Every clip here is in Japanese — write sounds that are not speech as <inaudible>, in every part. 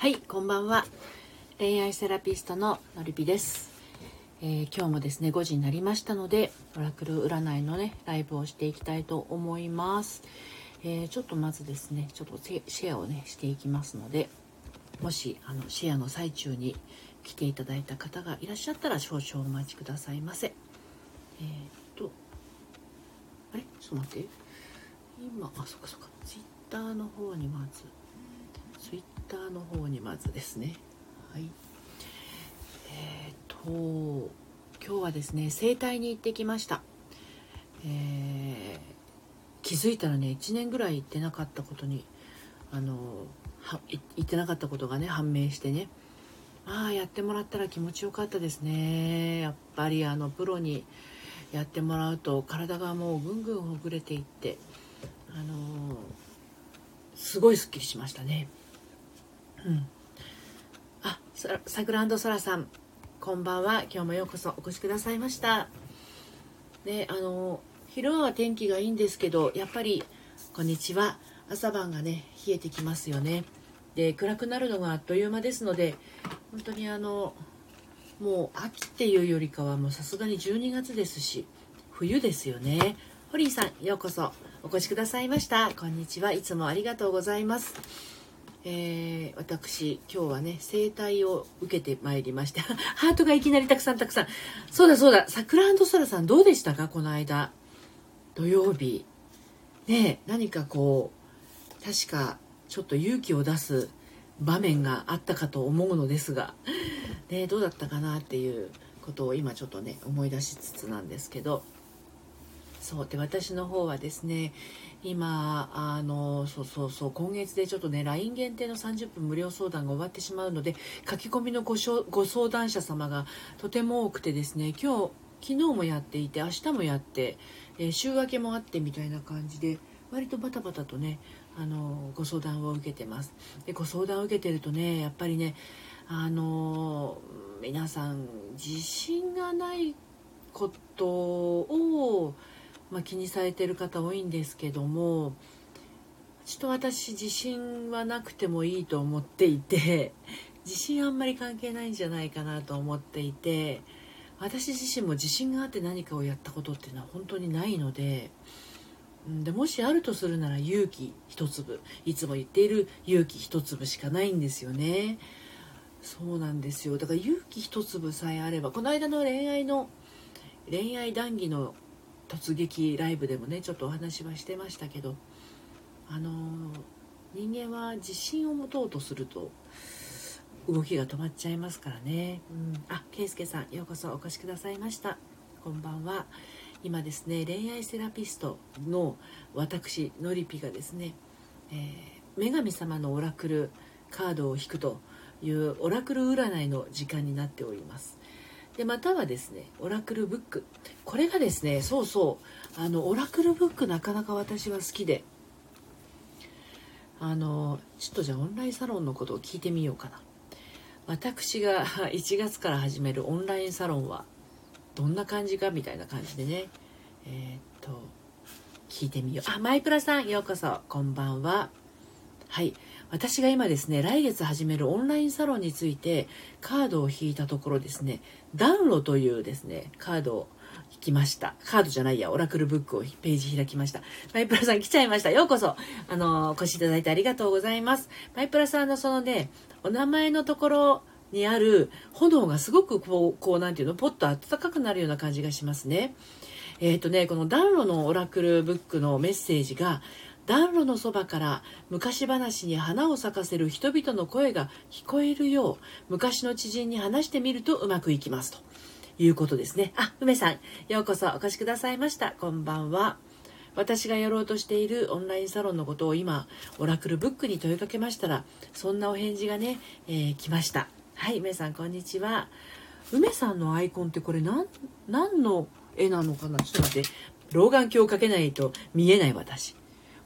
はいこんばんは。恋愛セラピストののりぴです、えー今日もですね5時になりましたのでオラクル占いのねライブをしていきたいと思います、えーちょっとまずですねちょっとシェアをねしていきますのでもしあのシェアの最中に来ていただいた方がいらっしゃったら少々お待ちくださいませ。えーっとあれ？ちょっと待って。今あそっかそっか。ツイッターの方にまずターの方にまずですね。はい。えーっと今日はですね整体に行ってきました。えー気づいたらね1年ぐらい行ってなかったことにあのは行ってなかったことがね判明してね。ああやってもらったら気持ちよかったですね。やっぱりあのプロにやってもらうと体がもうぐんぐんほぐれていってあのすごいすっきりしましたね。うん。あささくらそらさんこんばんは。今日もようこそお越しくださいました。であの昼間は天気がいいんですけどやっぱりこんにちは。朝晩がね冷えてきますよね。で暗くなるのがあっという間ですので本当にあのもう秋っていうよりかはもうさすがに12月ですし冬ですよね。ホリーさんようこそお越しくださいました。こんにちは。いつもありがとうございます。えー私今日はね整体を受けてまいりまして <laughs> ハートがいきなりたくさんたくさん。そうだそうだ。桜ソラさんどうでしたか？この間。土曜日。ね何かこう確かちょっと勇気を出す場面があったかと思うのですが、ね、どうだったかなっていうことを今ちょっとね思い出しつつなんですけど。そう。で私の方はですね今あのそうそうそう今月でちょっとね LINE 限定の30分無料相談が終わってしまうので書き込みのごしょご相談者様がとても多くてですね今日昨日もやっていて明日もやって、えー週明けもあってみたいな感じで割とバタバタとねあのご相談を受けてます。でご相談を受けてるとねやっぱりねあの皆さん自信がないことを、まあ、気にされてる方多いんですけどもちょっと私自信はなくてもいいと思っていて <laughs> 自信あんまり関係ないんじゃないかなと思っていて私自身も自信があって何かをやったことっていうのは本当にないのででもしあるとするなら勇気一粒いつも言っている勇気一粒しかないんですよね。そうなんですよ。だから勇気一粒さえあればこの間の恋愛の恋愛談義の突撃ライブでもねちょっとお話はしてましたけどあの人間は自信を持とうとすると動きが止まっちゃいますからね、うん、あ圭介さんようこそお越しくださいました。こんばんは。今ですね恋愛セラピストの私のりぴがですね、えー女神様のオラクルカードを引くというオラクル占いの時間になっております。でまたはですねオラクルブック。これがですねそうそうあのオラクルブックなかなか私は好きで。あのちょっとじゃあオンラインサロンのことを聞いてみようかな。私が <laughs> 1月から始めるオンラインサロンはどんな感じかみたいな感じでね。えーっと聞いてみよう。あマイプラさんようこそ。こんばんは。はい。私が今ですね来月始めるオンラインサロンについてカードを引いたところですね暖炉というですねカードを引きました。カードじゃないやオラクルブックをページ開きました。マイプラさん来ちゃいました。ようこそあのお越しいただいてありがとうございます。マイプラさんのそのねお名前のところにある炎がすごくこうこうなんていうのポッと暖かくなるような感じがしますね。えっ、とねこの暖炉のオラクルブックのメッセージが暖炉のそばから昔話に花を咲かせる人々の声が聞こえるよう昔の知人に話してみるとうまくいきますということですね。あ梅さんようこそお越しくださいました。こんばんは。私がやろうとしているオンラインサロンのことを今オラクルブックに問いかけましたらそんなお返事がね、えー来ました。はい梅さんこんにちは。梅さんのアイコンってこれ何何の絵なのかな？ちょっと待って。老眼鏡をかけないと見えない私。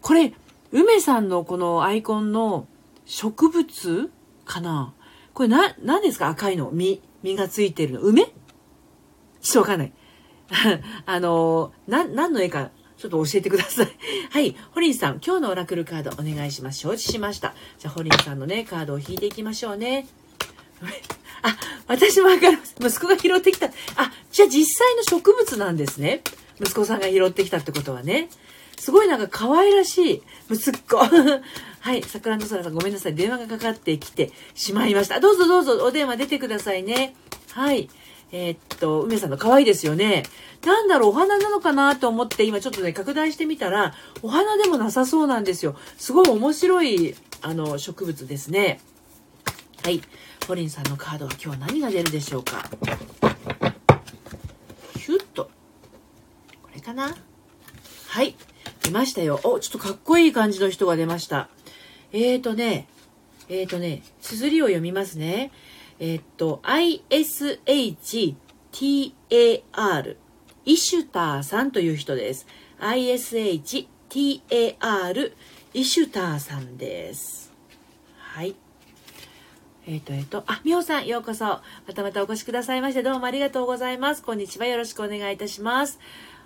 これ梅さんのこのアイコンの植物かな？これな何ですか？赤いの実実がついてるの梅？ちょっとわかんない <laughs> あのな何の絵かちょっと教えてください。<laughs> はい。ホリンさん、今日のオラクルカードお願いします。承知しました。じゃあ、ホリンさんのね、カードを引いていきましょうね。<laughs> あ、私もわかります。息子が拾ってきた。あ、じゃあ実際の植物なんですね。息子さんが拾ってきたってことはね。すごいなんか可愛らしい息子。<laughs> はい、桜の空さんごめんなさい。電話がかかってきてしまいました。どうぞどうぞお電話出てくださいね。はい。えー、っと、梅さんの可愛いですよね。なんだろう、お花なのかなと思って今ちょっとね、拡大してみたら、お花でもなさそうなんですよ。すごい面白い、あの、植物ですね。はい。ポリンさんのカードは今日何が出るでしょうか。ヒュッと。これかなはい。ましたよ。お、ちょっとかっこいい感じの人が出ました。えーとね、えーとね、綴りを読みますね。えー、っと、ISHTAR、イシュターさんという人です。ISHTAR、イシュターさんです。はい。えっ、ー、と、えっ、ー、と、あ、みほさん、ようこそ。またまたお越しくださいまして、どうもありがとうございます。こんにちは。よろしくお願いいたします。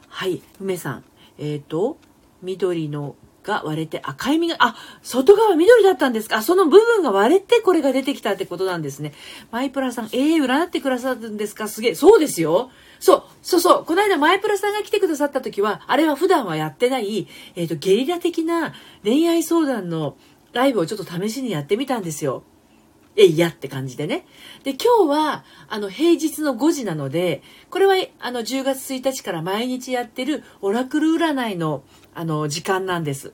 はい、梅さん。えっ、ー、と、緑のが割れて赤い実が、あ、外側緑だったんですか、その部分が割れてこれが出てきたってことなんですね。マイプラさん、えー、占ってくださるんですかすげえ。そうですよ。そう、そうそう。この間マイプラさんが来てくださった時は、あれは普段はやってない、えっ、ー、と、ゲリラ的な恋愛相談のライブをちょっと試しにやってみたんですよ。えいやって感じでね。で、今日は、あの、平日の5時なので、これは、あの、10月1日から毎日やってるオラクル占いの、あの、時間なんです。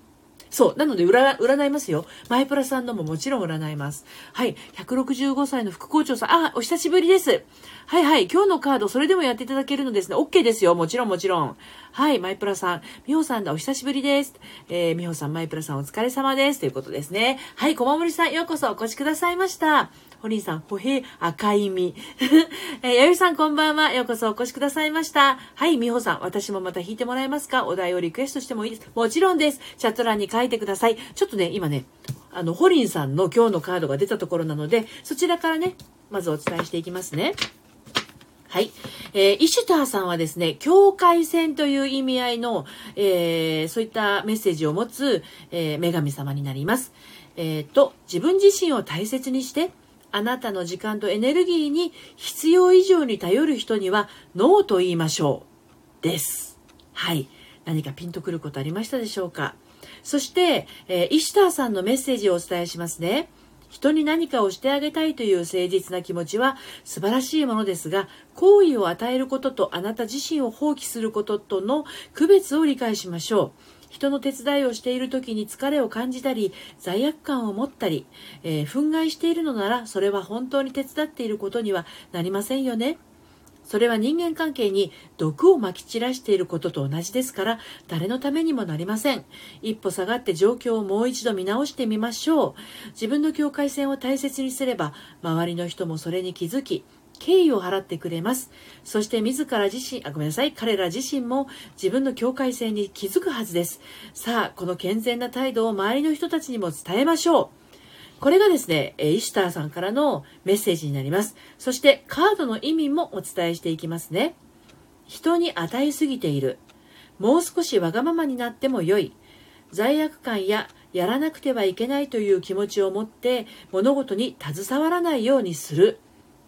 そう。なので占、いますよ。マイプラさんのももちろん占います。はい。165歳の副校長さん。あ、お久しぶりです。はいはい。今日のカード、それでもやっていただけるのですね。OK ですよ。もちろんもちろん。はい。マイプラさん。みほさんだ。お久しぶりです。えー、みほさん、マイプラさんお疲れ様です。ということですね。はい。こまもりさん、ようこそお越しくださいました。ホリンさん、歩兵赤い実。<laughs> えー、やゆさんこんばんは。ようこそお越しくださいました。はい、みほさん、私もまた弾いてもらえますか？お題をリクエストしてもいいです。もちろんです。チャット欄に書いてください。ちょっとね、今ね、あの、ホリンさんの今日のカードが出たところなので、そちらからね、まずお伝えしていきますね。はい。えー、イシュターさんはですね、境界線という意味合いの、えー、そういったメッセージを持つ、えー、女神様になります。えっ、と、自分自身を大切にして、あなたの時間とエネルギーに必要以上に頼る人にはノーと言いましょう。です。はい。何かピンとくることありましたでしょうか？そして、えー、イシュターさんのメッセージをお伝えしますね。人に何かをしてあげたいという誠実な気持ちは素晴らしいものですが、好意を与えることとあなた自身を放棄することとの区別を理解しましょう。人の手伝いをしている時に疲れを感じたり罪悪感を持ったり、えー、憤慨しているのならそれは本当に手伝っていることにはなりませんよね。それは人間関係に毒をまき散らしていることと同じですから誰のためにもなりません一歩下がって状況をもう一度見直してみましょう自分の境界線を大切にすれば周りの人もそれに気づき敬意を払ってくれます。そして自ら自身、あ、ごめんなさい、彼ら自身も自分の境界線に気づくはずです。さあ、この健全な態度を周りの人たちにも伝えましょう。これがですね、イシュターさんからのメッセージになります。そしてカードの意味もお伝えしていきますね。人に与えすぎている。もう少しわがままになってもよい。罪悪感ややらなくてはいけないという気持ちを持って物事に携わらないようにする。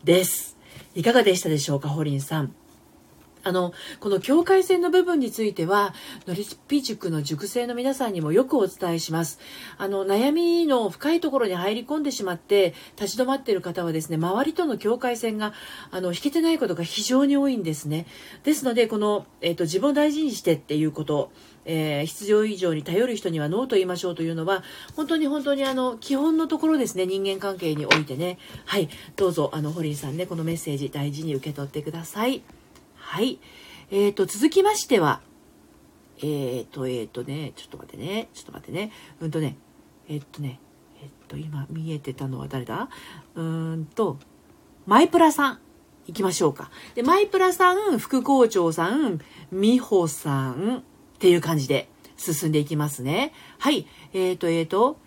です。いかがでしたでしょうか、ホリンさん。あの、この境界線の部分については、のりぴ塾の塾生の皆さんにもよくお伝えします。あの、悩みの深いところに入り込んでしまって、立ち止まっている方はですね、周りとの境界線が、あの、引けてないことが非常に多いんですね。ですので、この、えっ、ー、と、自分を大事にしてっていうこと、えー、必要以上に頼る人にはノーと言いましょうというのは、本当に本当にあの、基本のところですね、人間関係においてね。はい、どうぞ、あの、堀井さんね、このメッセージ大事に受け取ってください。はい。え、ー、と、続きましては、えっ、ー、と、えっ、ー、とね、ちょっと待ってね、ちょっと待ってね、うんとね、えっとね、えっと、今見えてたのは誰だ？うーんと、マイプラさん。行きましょうか。で、マイプラさん、副校長さん、美穂さん、っていう感じで進んでいきますね。はい。えっ、ー、と、えっ、ー、と、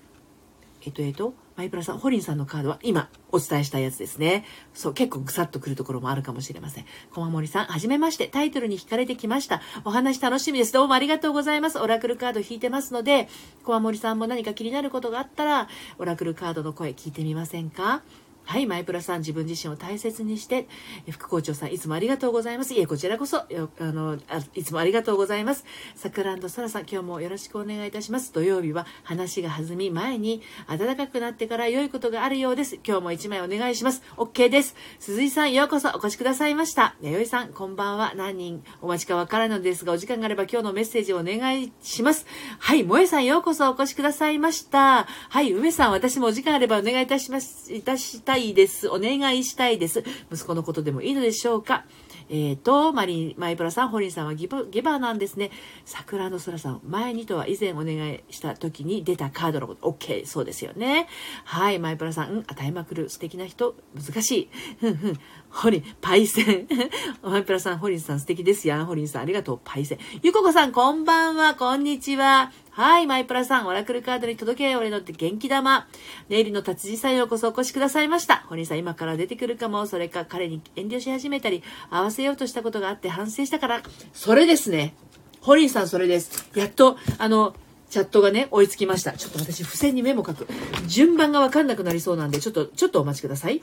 えっ、ー、と、えっ、と、マイプラさん、ホリンさんのカードは今お伝えしたやつですね。そう、結構ぐさっとくるところもあるかもしれません。コマモリさん、はじめまして。タイトルに惹かれてきました。お話楽しみです。どうもありがとうございます。オラクルカード引いてますので、コマモリさんも何か気になることがあったら、オラクルカードの声聞いてみませんか？はい、マイプラさん、自分自身を大切にして、副校長さん、いつもありがとうございます。いえ、こちらこそ、あのあ、いつもありがとうございます。さくらんさらさん、今日もよろしくお願いいたします。土曜日は話が弾み、前に暖かくなってから良いことがあるようです。今日も一枚お願いします。OK です。鈴井さん、ようこそお越しくださいました。弥生さん、こんばんは。何人お待ちかわからないのですが、お時間があれば今日のメッセージをお願いします。はい、萌えさん、ようこそお越しくださいました。はい、梅さん、私もお時間あればお願いいたします、いたしたいいです。お願いしたいです。息子のことでもいいのでしょうか？えっ、ー、と、マリン、マイプラさん、ホリンさんはギブギバーなんですね。桜の空さん、前にとは以前お願いした時に出たカードのこと、OK、そうですよね。はい、マイプラさん、うん、与えまくる素敵な人、難しい。ふんふん、ホリン、パイセン。<laughs> マイプラさん、ホリンさん素敵ですやん。ホリンさん、ありがとう、パイセン。ゆここさん、こんばんは、こんにちは。はい、マイプラさん、オラクルカードに届け、俺のって元気玉。ネイルの達人さんようこそお越しくださいました。ホリンさん、今から出てくるかも。それか、彼に遠慮し始めたり、合わせようとしたことがあって反省したから。それですね。ホリンさん、それです。やっと、あの、チャットがね、追いつきました。ちょっと私、付箋にメモ書く。順番がわかんなくなりそうなんで、ちょっと、ちょっとお待ちください。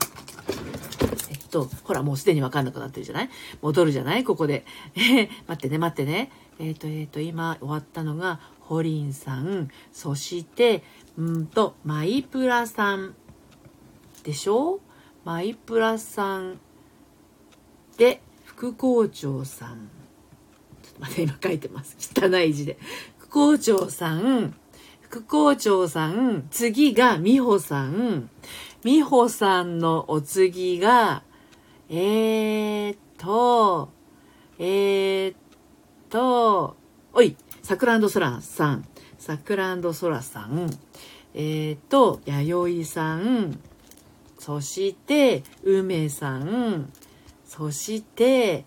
えっと、ほら、もうすでにわかんなくなってるじゃない？戻るじゃない？ここで。えー、待ってね、待ってね。えっ、ー、と、えっ、ー、と、今終わったのが、ホリンさん、そして、うんと、マイプラさんでしょ？マイプラさんで、副校長さん。ちょっと待って、今書いてます。汚い字で。副校長さん、副校長さん、次が美穂さん、美穂さんのお次が、えーっと、えーっと、おい、サクランドソラさん、サクランドソラさん、えー、と、弥生さん、そして、梅さん、そして、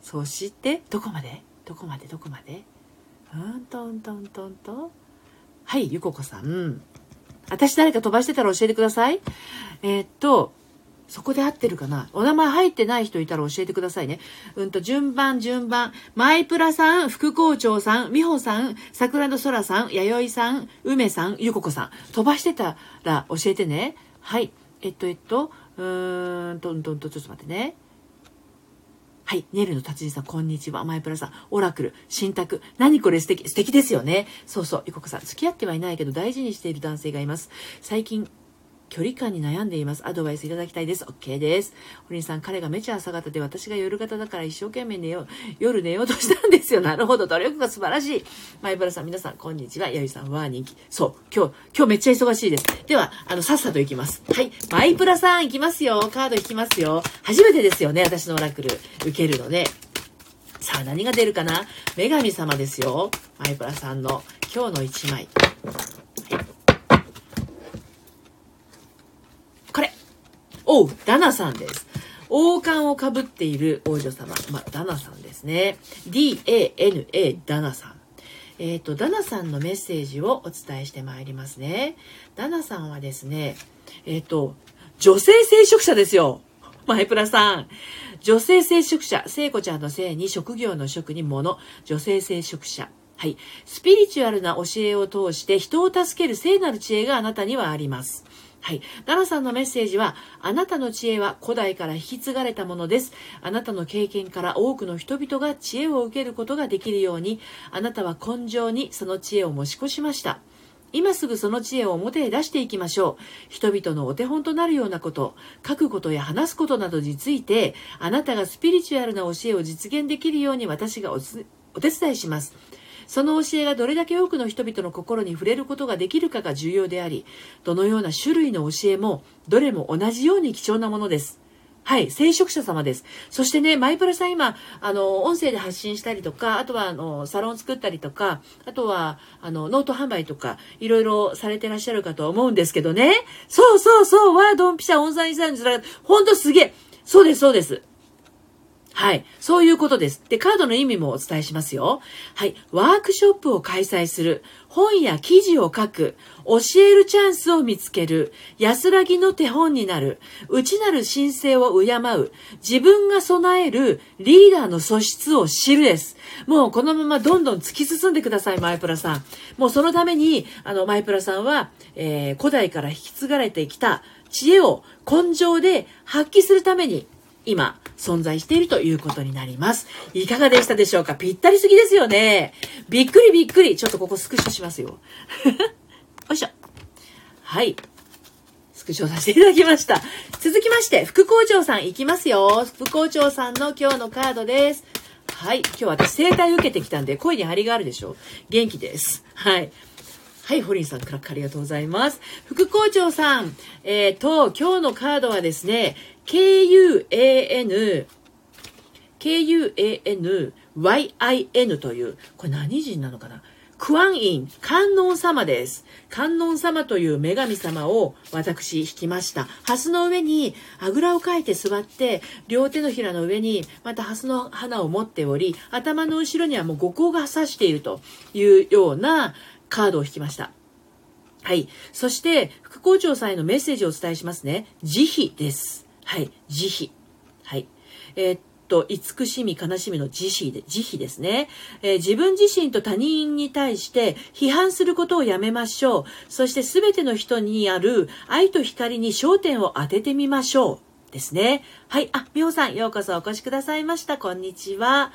そして、どこまで？どこまで？どこまで？うんとんとんとんと。はい、ゆここさん。私誰か飛ばしてたら教えてください。えー、っと、そこで合ってるかな？お名前入ってない人いたら教えてくださいね。うんと、順番、順番。マイプラさん、副校長さん、美穂さん、桜の空さん、弥生さん、梅さん、ゆここさん。飛ばしてたら教えてね。はい。えっと、えっと、うーんと、んとんと、ちょっと待ってね。はい。ネルの達人さん、こんにちは。マイプラさん、オラクル、新宅。何これ？素敵、素敵ですよね。そうそう。ゆここさん、付き合ってはいないけど大事にしている男性がいます。最近、距離感に悩んでいます。アドバイスいただきたいです。OK です。堀さん、彼がめちゃ朝方で私が夜型だから一生懸命寝よう、夜寝ようとしたんですよ。なるほど。努力が素晴らしい。マイブラさん、皆さん、こんにちは。やゆさんは人気。そう。今日、今日めっちゃ忙しいです。では、あの、さっさと行きます。はい。マイプラさん、行きますよ。カード行きますよ。初めてですよね。私のオラクル、受けるのね。さあ、何が出るかな？女神様ですよ。マイプラさんの今日の1枚。おう、ダナさんです。王冠をかぶっている王女様。まあ、ダナさんですね。D-A-N-A、ダナさん。えっ、ー、と、ダナさんのメッセージをお伝えしてまいりますね。ダナさんはですね、えっ、ー、と、女性聖職者ですよ。マイプラさん。女性聖職者。聖子ちゃんの聖に職業の職に物。女性聖職者。はい。スピリチュアルな教えを通して人を助ける聖なる知恵があなたにはあります。はい。奈良さんのメッセージは、あなたの知恵は古代から引き継がれたものです。あなたの経験から多くの人々が知恵を受けることができるように、あなたは根性にその知恵を持ち越しました。今すぐその知恵を表へ出していきましょう。人々のお手本となるようなこと、書くことや話すことなどについて、あなたがスピリチュアルな教えを実現できるように私がお手伝いします。その教えがどれだけ多くの人々の心に触れることができるかが重要であり、どのような種類の教えも、どれも同じように貴重なものです。はい、聖職者様です。そしてね、マイプラさん今、あの、音声で発信したりとか、あとは、あの、サロン作ったりとか、あとは、あの、ノート販売とか、いろいろされてらっしゃるかと思うんですけどね。そうそうそう、わ、ドンピシャ、オンサインサインズ、ほんとすげえ。そうです、そうです。はい。そういうことです。で、カードの意味もお伝えしますよ。はい。ワークショップを開催する。本や記事を書く。教えるチャンスを見つける。安らぎの手本になる。内なる神聖を敬う。自分が備えるリーダーの素質を知るです。もうこのままどんどん突き進んでください、マイプラさん。もうそのために、あの、マイプラさんは、えー、古代から引き継がれてきた知恵を根性で発揮するために、今、存在しているということになります。いかがでしたでしょうか？ぴったりすぎですよね。びっくりびっくり。ちょっとここスクショしますよ。<laughs> よいしょ。はい。スクショさせていただきました。続きまして、副校長さんいきますよ。副校長さんの今日のカードです。はい。今日私生体受けてきたんで、声に張りがあるでしょ元気です。はい。はい、ホリンさん、クラックありがとうございます。副校長さん、えっ、ー、と、今日のカードはですね、KUAN、KUANYIN という、これ何人なのかな？クワンイン、観音様です。観音様という女神様を私引きました。ハスの上にあぐらをかいて座って、両手のひらの上にまたハスの花を持っており、頭の後ろにはもう五光が刺しているというようなカードを引きました。はい。そして、副校長さんへのメッセージをお伝えしますね。慈悲です。はい。慈悲。はい。えー、っと、慈しみ、悲しみの慈悲で、慈悲ですね、えー、自分自身と他人に対して批判することをやめましょう。そして全ての人にある愛と光に焦点を当ててみましょう。ですね。はい。あ、みほさん、ようこそお越しくださいました。こんにちは。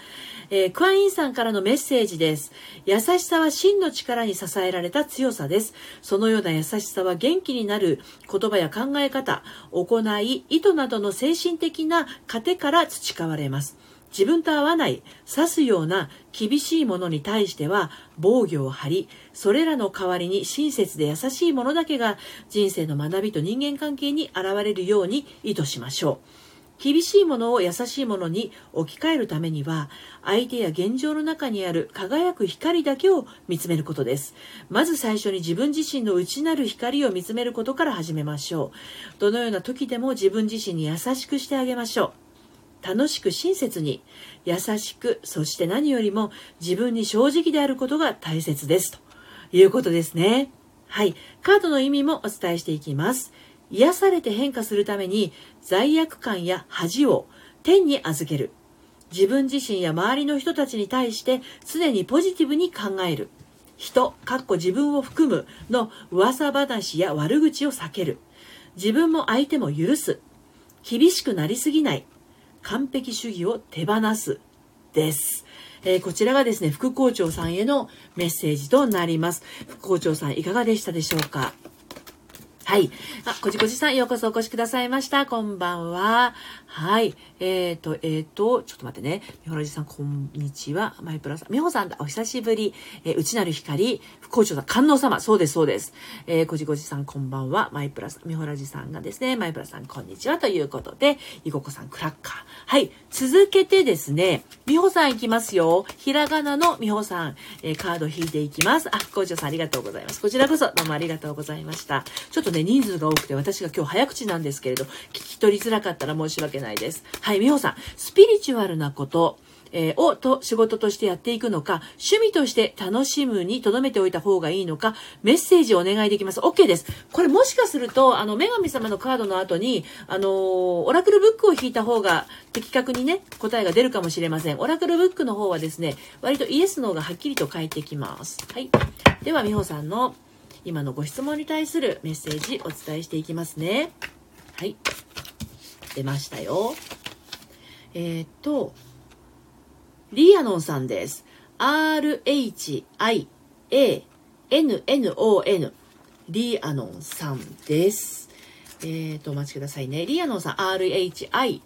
えー、クワインさんからのメッセージです。優しさは真の力に支えられた強さです。そのような優しさは元気になる言葉や考え方、行い、意図などの精神的な糧から培われます。自分と合わない、刺すような厳しいものに対しては防御を張り、それらの代わりに親切で優しいものだけが人生の学びと人間関係に現れるように意図しましょう。厳しいものを優しいものに置き換えるためには、相手や現状の中にある輝く光だけを見つめることです。まず最初に自分自身の内なる光を見つめることから始めましょう。どのような時でも自分自身に優しくしてあげましょう。楽しく親切に、優しく、そして何よりも自分に正直であることが大切です。ということですね。はい。カードの意味もお伝えしていきます。癒されて変化するために罪悪感や恥を天に預ける。自分自身や周りの人たちに対して常にポジティブに考える。人、かっこ自分を含むの噂話や悪口を避ける。自分も相手も許す。厳しくなりすぎない。完璧主義を手放すです。えー、こちらがですね、副校長さんへのメッセージとなります。副校長さんいかがでしたでしょうか？はい。あ、こじこじさん、ようこそお越しくださいました。こんばんは。はい。えっ、ー、と、えっ、ー、と、ちょっと待ってね。みほらじさん、こんにちは。マイプラさん。みほさんだ。お久しぶり。えー、内なる光。副校長さん、観音様。そうです、そうです。えー、こじこじさん、こんばんは。マイプラさん。みほらじさんがですね、マイプラさん、こんにちは。ということで、いごこさん、クラッカー。はい。続けてですね、みほさんいきますよ。ひらがなのみほさん、えー、カード引いていきます。あ、副校長さん、ありがとうございます。こちらこそ、どうもありがとうございました。ちょっとね、人数が多くて、私が今日早口なんですけれど、聞き取りづらかったら申し訳ないです。はい、美穂さん、スピリチュアルなこと、えー、をと仕事としてやっていくのか、趣味として楽しむに留めておいた方がいいのか、メッセージをお願いできます。OK です。これもしかすると、あの、女神様のカードの後に、あのー、オラクルブックを引いた方が的確にね、答えが出るかもしれません。オラクルブックの方はですね、割とイエスの方がはっきりと書いてきます。はい。では、美穂さんの今のご質問に対するメッセージお伝えしていきますね。はい。出ましたよ。えー、っと、リアノンさんです。R-H-I-A-N-N-O-N リアノンさんです。えー、っと、お待ちくださいね。リアノンさん、R-H-I-A-N-N-O-N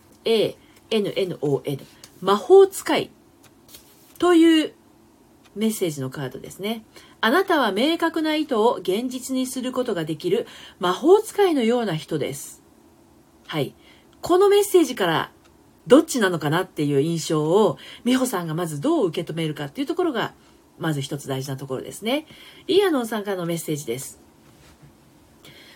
魔法使いというメッセージのカードですね。あなたは明確な意図を現実にすることができる魔法使いのような人です。はい。このメッセージからどっちなのかなっていう印象を美穂さんがまずどう受け止めるかっていうところがまず一つ大事なところですね。リアノンさんからのメッセージです。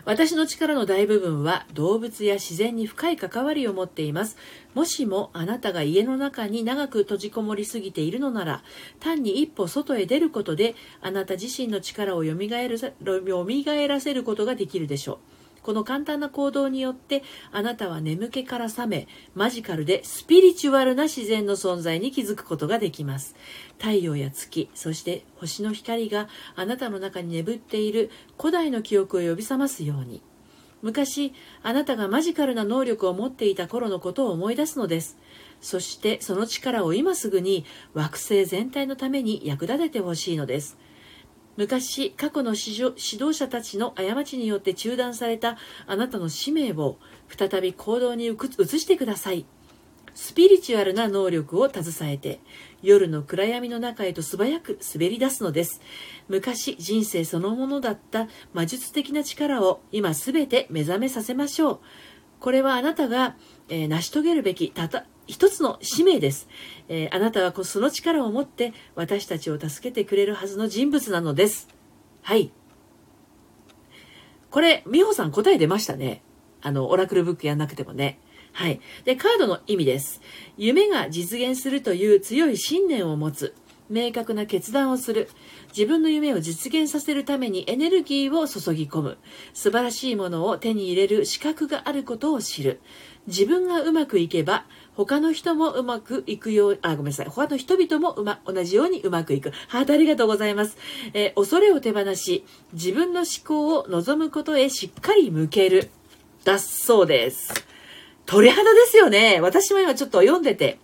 私の力の大部分は動物や自然に深い関わりを持っています。もしもあなたが家の中に長く閉じこもりすぎているのなら、単に一歩外へ出ることで、あなた自身の力を蘇らせることができるでしょう。この簡単な行動によってあなたは眠気から覚めマジカルでスピリチュアルな自然の存在に気づくことができます。太陽や月そして星の光があなたの中に眠っている古代の記憶を呼び覚ますように。昔あなたがマジカルな能力を持っていた頃のことを思い出すのです。そしてその力を今すぐに惑星全体のために役立ててほしいのです。昔過去の指導者たちの過ちによって中断されたあなたの使命を再び行動に移してください。スピリチュアルな能力を携えて夜の暗闇の中へと素早く滑り出すのです。昔人生そのものだった魔術的な力を今すべて目覚めさせましょう。これはあなたが、えー、成し遂げるべきたた一つの使命です、えー、あなたはその力を持って私たちを助けてくれるはずの人物なのです。はい。これ、美穂さん答え出ましたね。あの、オラクルブックやんなくてもね。はい。で、カードの意味です。夢が実現するという強い信念を持つ。明確な決断をする。自分の夢を実現させるためにエネルギーを注ぎ込む。素晴らしいものを手に入れる資格があることを知る。自分がうまくいけば、他の人もうまくいくよう、あ、ごめんなさい。他の人々もうま、同じようにうまくいく。ハートありがとうございます。えー、恐れを手放し、自分の思考を望むことへしっかり向ける。だそうです。鳥肌ですよね。私も今ちょっと読んでて、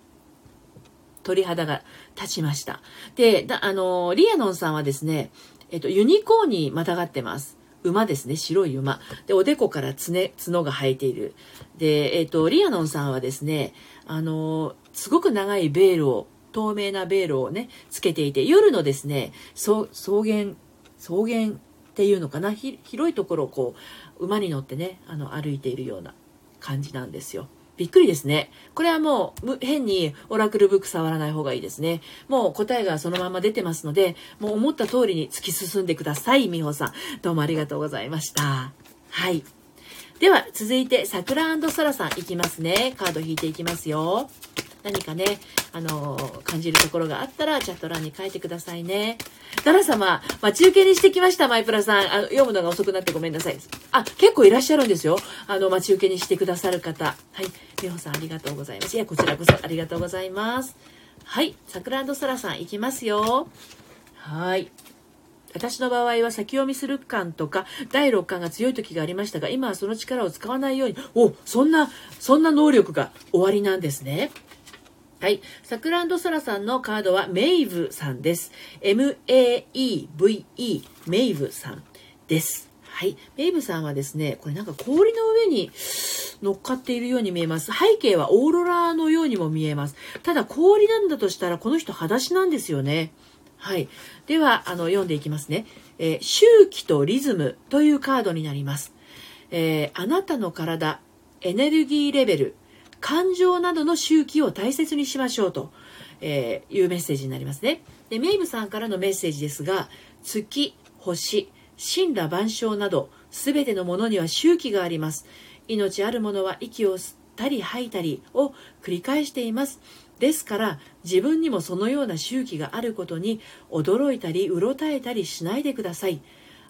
鳥肌が立ちました。で、あの、リアノンさんはですね、えっと、ユニコーンにまたがってます。馬ですね。白い馬。で、おでこから角、角が生えている。で、えっ、と、リアノンさんはですね、あの、すごく長いベールを、透明なベールをね、つけていて、夜のですね、草原、草原っていうのかな、広いところをこう、馬に乗ってね、あの、歩いているような感じなんですよ。びっくりですね。これはもう、変にオラクルブック触らない方がいいですね。もう答えがそのまま出てますので、もう思った通りに突き進んでください、美穂さん。どうもありがとうございました。はい。では、続いて、桜ソラさんいきますね。カード引いていきますよ。何かね、あのー、感じるところがあったら、チャット欄に書いてくださいね。ダラ様、まあ、中継にしてきました、マイプラさん。あの、読むのが遅くなってごめんなさい。あ、結構いらっしゃるんですよ。あの、待ち受けにしてくださる方。はい。美穂さん、ありがとうございます。いや、こちらこそありがとうございます。はい。桜ソラさん、いきますよ。はい。私の場合は先読みする感とか第6感が強い時がありましたが今はその力を使わないようにおそんなそんな能力が終わりなんですねはい。サクランドサラさんのカードはメイブさんです。M-A-E-V-E、メイブさんです。はい。メイブさんはですね、これなんか氷の上に乗っかっているように見えます。背景はオーロラのようにも見えます。ただ氷なんだとしたらこの人裸足なんですよね。はい。では、あの、読んでいきますね。えー、周期とリズムというカードになります。えー、あなたの体、エネルギーレベル、感情などの周期を大切にしましょうと、えー、いうメッセージになりますね。で、メイブさんからのメッセージですが、月、星、神羅万象など、すべてのものには周期があります。命あるものは息を吸ったり吐いたりを繰り返しています。ですから自分にもそのような周期があることに驚いたりうろたえたりしないでください。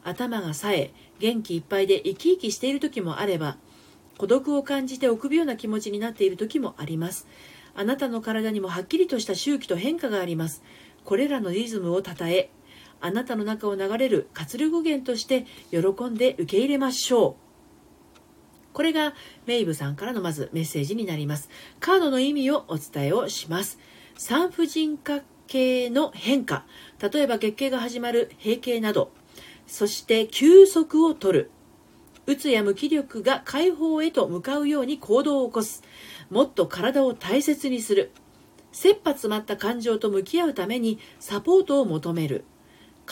頭が冴え元気いっぱいで生き生きしている時もあれば孤独を感じて臆病な気持ちになっている時もあります。あなたの体にもはっきりとした周期と変化があります。これらのリズムをたたえあなたの中を流れる活力源として喜んで受け入れましょう。これがメイブさんからのまずメッセージになります。カードの意味をお伝えをします。産婦人科系の変化、例えば月経が始まる閉経など、そして休息を取る。うつや無気力が解放へと向かうように行動を起こす。もっと体を大切にする。切羽詰まった感情と向き合うためにサポートを求める。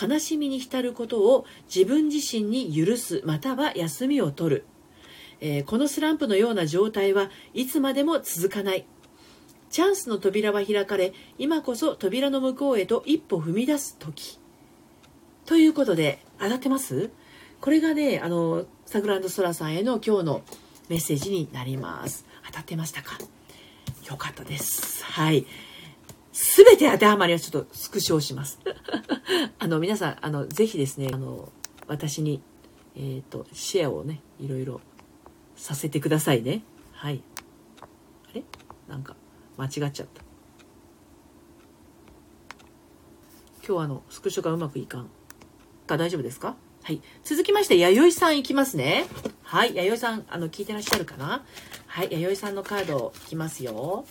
悲しみに浸ることを自分自身に許すまたは休みを取る。えー、このスランプのような状態はいつまでも続かないチャンスの扉は開かれ今こそ扉の向こうへと一歩踏み出す時ということで当たってます？これがね、あの、サグランドソラさんへの今日のメッセージになります。当たってましたか？よかったです。はい。すべて当てはまりはちょっとスクショします。<laughs> あの、皆さん、あの、ぜひですね、あの、私に、えっ、ー、と、シェアをね、いろいろさせてくださいね。はい。あれ？なんか、間違っちゃった。今日あの、スクショがうまくいかん。か大丈夫ですか？はい。続きまして、弥生さんいきますね。はい。弥生さん、あの、聞いてらっしゃるかな？はい。弥生さんのカードいきますよ。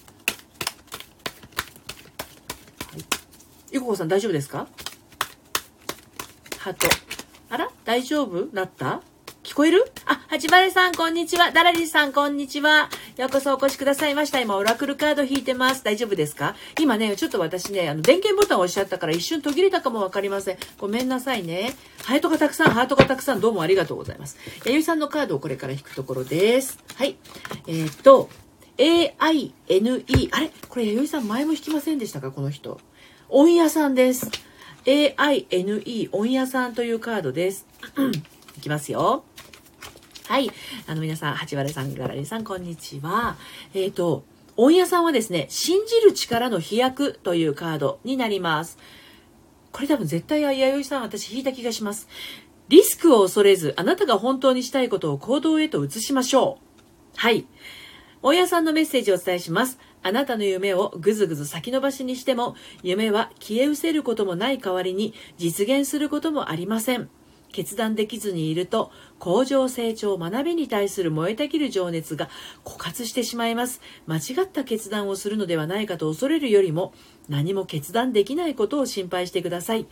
ゆここさん大丈夫ですか？ハート。あら？大丈夫？なった？こえる？あ、八丸さん、こんにちは。ダラリさん、こんにちは。ようこそお越しくださいました。今、オラクルカード引いてます。大丈夫ですか？今ね、ちょっと私ね、あの、電源ボタンを押しちゃったから一瞬途切れたかもわかりません。ごめんなさいね。ハートがたくさん、ハートがたくさん、どうもありがとうございます。弥生さんのカードをこれから引くところです。はい。えー、っと、AINE。あれ？これ弥生さん前も引きませんでしたか？この人。温屋さんです。AINE 温屋さんというカードです。<clears throat> いきますよ。はい。あの皆さん、八原さん、ガラリさん、こんにちは。えっ、ー、と、温屋さんはですね、信じる力の飛躍というカードになります。これ多分絶対弥生さん私引いた気がします。リスクを恐れず、あなたが本当にしたいことを行動へと移しましょう。はい。大家さんのメッセージをお伝えします。あなたの夢をぐずぐず先延ばしにしても、夢は消え失せることもない代わりに実現することもありません。決断できずにいると、向上成長、学びに対する燃えたぎる情熱が枯渇してしまいます。間違った決断をするのではないかと恐れるよりも、何も決断できないことを心配してください。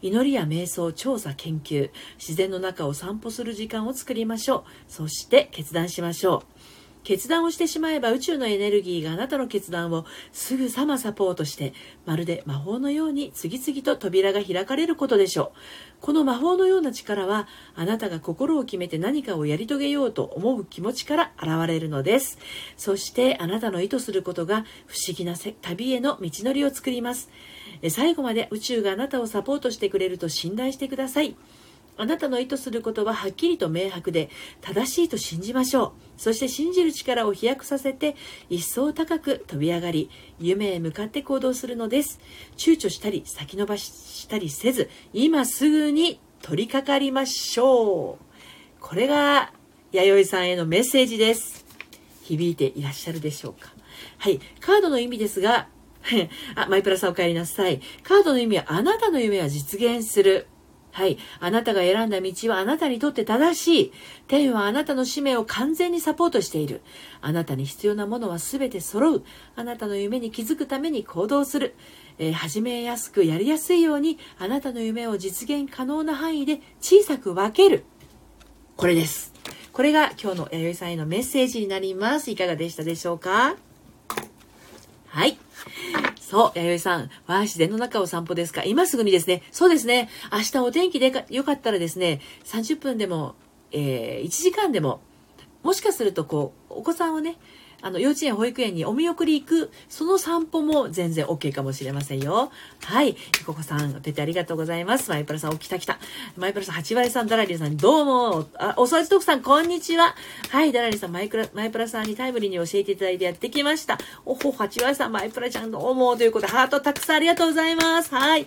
祈りや瞑想、調査、研究、自然の中を散歩する時間を作りましょう。そして決断しましょう。決断をしてしまえば宇宙のエネルギーがあなたの決断をすぐさまサポートしてまるで魔法のように次々と扉が開かれることでしょう。この魔法のような力はあなたが心を決めて何かをやり遂げようと思う気持ちから現れるのです。そしてあなたの意図することが不思議な旅への道のりを作ります。最後まで宇宙があなたをサポートしてくれると信頼してください。あなたの意図することははっきりと明白で正しいと信じましょう。そして信じる力を飛躍させて一層高く飛び上がり夢へ向かって行動するのです。躊躇したり先延ばしたりせず今すぐに取り掛かりましょう。これが弥生さんへのメッセージです。響いていらっしゃるでしょうか。はい。カードの意味ですが、<laughs> あ、マイプラさんお帰りなさい。カードの意味はあなたの夢は実現する。はい。あなたが選んだ道はあなたにとって正しい。天はあなたの使命を完全にサポートしている。あなたに必要なものは全て揃う。あなたの夢に気づくために行動する。えー、始めやすくやりやすいように、あなたの夢を実現可能な範囲で小さく分ける。これです。これが今日の弥生さんへのメッセージになります。いかがでしたでしょうか？はい。そう、弥生さん。わあ、自然の中を散歩ですか？今すぐにですね。そうですね。明日お天気でよかったらですね、30分でも、えー、1時間でも、もしかするとこう、お子さんをね、あの、幼稚園、保育園にお見送り行く、その散歩も全然 OK かもしれませんよ。はい。ここさん、お手手ありがとうございます。マイプラさん、おきたきた。マイプラさん、八割さん、ダラリーさん、どうも。あ、お掃除トクさん、こんにちは。はい、ダラリーさん、マイクラ、マイプラさんにタイムリーに教えていただいてやってきました。おほ、八割さん、マイプラちゃん、どうも。ということで、ハートたくさんありがとうございます。はい。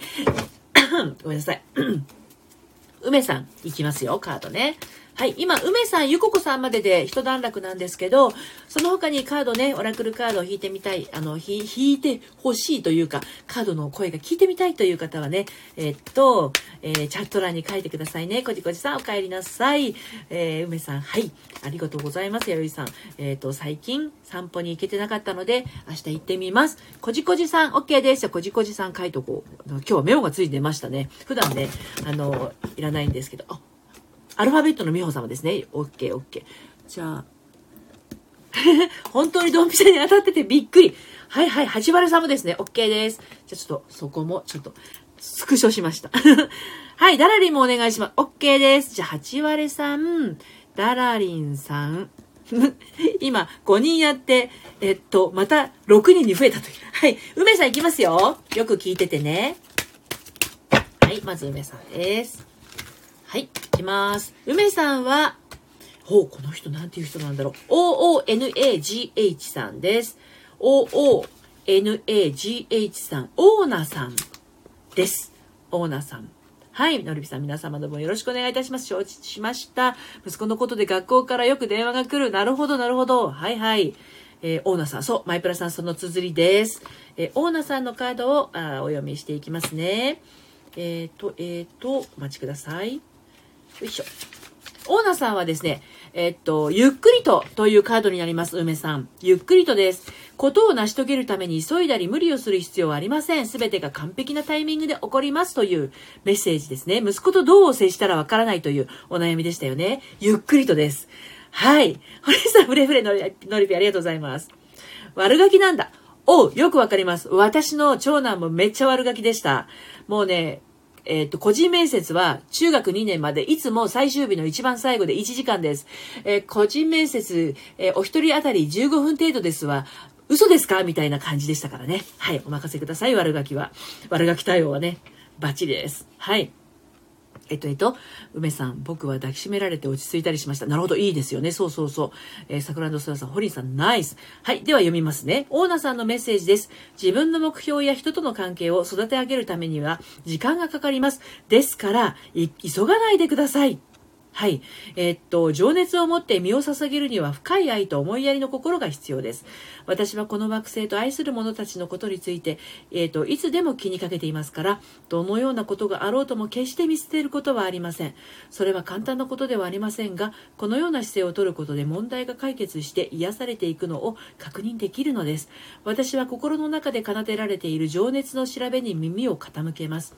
<coughs> ごめんなさい。<coughs> 梅さん、いきますよ、カードね。はい、今、梅さん、ゆここさんまでで一段落なんですけど、その他にカードね、オラクルカードを引いてみたい、あの、引いてほしいというか、カードの声が聞いてみたいという方はね、え、っと、えー、チャット欄に書いてくださいね。こじこじさん、お帰りなさい。えー、梅さん、はい、ありがとうございます、やよいさん。えっと、最近、散歩に行けてなかったので、明日行ってみます。こじこじさん、OK です。じゃこじこじさん書いとこう。今日はメモがついてましたね。普段ね、あの、いらないんですけど、あ、アルファベットの美穂様ですね。OK、OK。じゃあ、<laughs> 本当にドンピシャに当たっててびっくり。はいはい、八原さんもですね、OK です。じゃあちょっと、そこも、ちょっと、スクショしました。<laughs> はい、ダラリンもお願いします。OK です。じゃあ、八割さん、ダラリンさん。<laughs> 今、5人やって、えっと、また6人に増えたという。はい、梅さんいきますよ。よく聞いててね。はい、まず梅さんです。はい、いきます。梅さんは、ほう、この人なんていう人なんだろう。OONAGH さんです。OONAGH さん。オーナさんです。オーナさん。はい。のりびさん、皆様の分よろしくお願いいたします。承知しました。息子のことで学校からよく電話が来る。なるほど、なるほど。はいはい。えーオーナさん、そう、マイプラさん、その綴りです。えーオーナさんのカードをあーお読みしていきますね。えっ、と、えっ、と、お待ちください。よいしょ。オーナーさんはですね、えっと、ゆっくりとというカードになります、梅さん。ゆっくりとです。ことを成し遂げるために急いだり無理をする必要はありません。すべてが完璧なタイミングで起こりますというメッセージですね。息子とどう接したらわからないというお悩みでしたよね。ゆっくりとです。はい。堀さん、フレフレのりのりぴありがとうございます。悪ガキなんだ。おう、よくわかります。私の長男もめっちゃ悪ガキでした。もうね、えっ、と、個人面接は中学2年までいつも最終日の一番最後で1時間です。えー個人面接、えーお一人当たり15分程度ですわ。嘘ですか？みたいな感じでしたからね。はい、お任せください、悪ガキは。悪ガキ対応はね、バッチリです。はい。えっと、えっと、梅さん、僕は抱きしめられて落ち着いたりしました。なるほど、いいですよね。そうそうそう。えー、桜の空さん、ホリンさん、ナイス。はい、では読みますね。オーナさんのメッセージです。自分の目標や人との関係を育て上げるためには、時間がかかります。ですから、急がないでください。はい。えーっと、情熱を持って身を捧げるには深い愛と思いやりの心が必要です。私はこの惑星と愛する者たちのことについて、えーっと、いつでも気にかけていますから、どのようなことがあろうとも決して見捨てることはありません。それは簡単なことではありませんが、このような姿勢を取ることで問題が解決して癒されていくのを確認できるのです。私は心の中で奏でられている情熱の調べに耳を傾けます。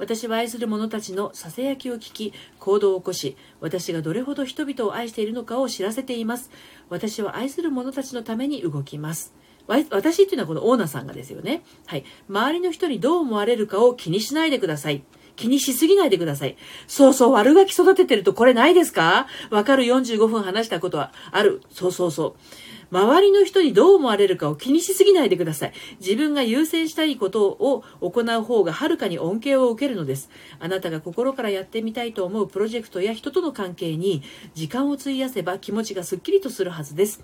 私は愛する者たちのささやきを聞き行動を起こし私がどれほど人々を愛しているのかを知らせています。私は愛する者たちのために動きます。私っていうのはこのオーナーさんがですよね。はい。周りの人にどう思われるかを気にしないでください。気にしすぎないでください。そうそう、悪ガキ育ててるとこれないですか？わかる？45分話したことはある。そうそうそう。周りの人にどう思われるかを気にしすぎないでください。自分が優先したいことを行う方がはるかに恩恵を受けるのです。あなたが心からやってみたいと思うプロジェクトや人との関係に時間を費やせば気持ちがすっきりとするはずです。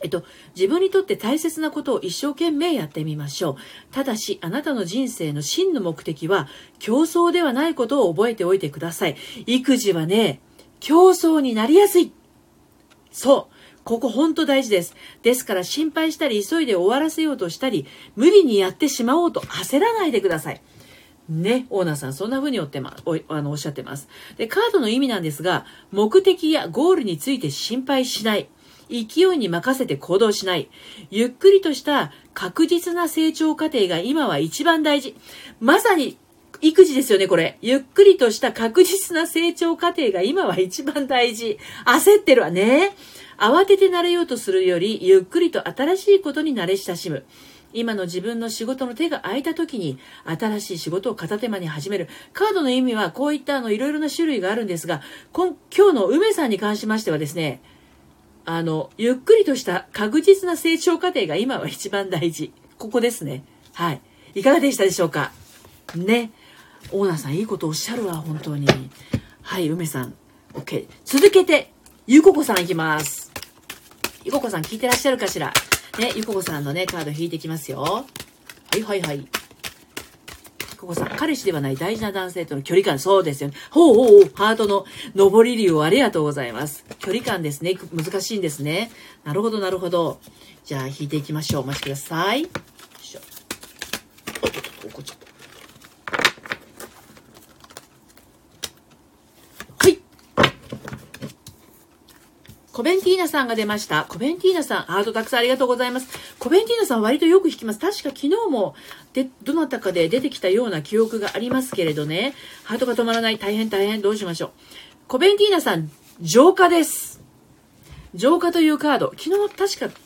えっと、自分にとって大切なことを一生懸命やってみましょう。ただし、あなたの人生の真の目的は、競争ではないことを覚えておいてください。育児はね、競争になりやすい。そう。ここ本当大事です。ですから心配したり急いで終わらせようとしたり、無理にやってしまおうと焦らないでください。ね、オーナーさん、そんな風におってま、おあのおっしゃってます。で、カードの意味なんですが、目的やゴールについて心配しない。勢いに任せて行動しない。ゆっくりとした確実な成長過程が今は一番大事。まさに育児ですよね、これ。ゆっくりとした確実な成長過程が今は一番大事。焦ってるわね。慌てて慣れようとするより、ゆっくりと新しいことに慣れ親しむ。今の自分の仕事の手が空いた時に新しい仕事を片手間に始める。カードの意味はこういったあのいろいろな種類があるんですが、今今日の梅さんに関しましてはですね、あの、ゆっくりとした確実な成長過程が今は一番大事。ここですね。はい。いかがでしたでしょうか？ね。オーナーさん、いいことおっしゃるわ、本当に。はい、梅さん。OK。続けて、ゆここさんいきます。ゆここさん聞いてらっしゃるかしら？ね、ゆここさんのね、カード引いてきますよ。はいはいはい。ここさん、彼氏ではない大事な男性との距離感、そうですよね。ほうほうほう、ハートの上り竜をありがとうございます。距離感ですね。難しいんですね。なるほど、なるほど。じゃあ、引いていきましょう。お待ちください。よいしょ。おっとっとっと、怒っちゃった。はい。コベンティーナさんが出ました。コベンティーナさん、ハートたくさんありがとうございます。コベンティーナさん割とよく弾きます。確か昨日もで、どなたかで出てきたような記憶がありますけれどね。ハートが止まらない。大変大変。どうしましょう。コベンティーナさん、浄化です。浄化というカード。昨日確か、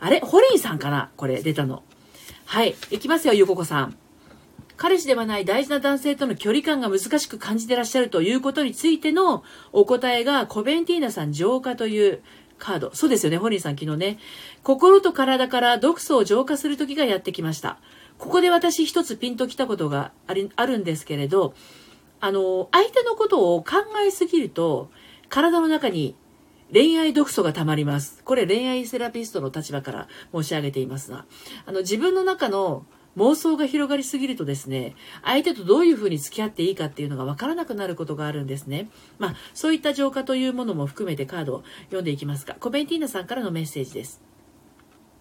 あれ？ホリンさんかな？これ出たの。はい。いきますよ、ゆここさん。彼氏ではない大事な男性との距離感が難しく感じてらっしゃるということについてのお答えがコベンティーナさん浄化というカード。そうですよね、ホリンさん昨日ね。心と体から毒素を浄化する時がやってきました。ここで私一つピンときたことがありあるんですけれど、あの、相手のことを考えすぎると、体の中に恋愛毒素が溜まります。これ恋愛セラピストの立場から申し上げていますが、あの、自分の中の妄想が広がりすぎるとですね、相手とどういうふうに付き合っていいかっていうのが分からなくなることがあるんですね。まあ、そういった浄化というものも含めてカードを読んでいきますか、コベンティーナさんからのメッセージです。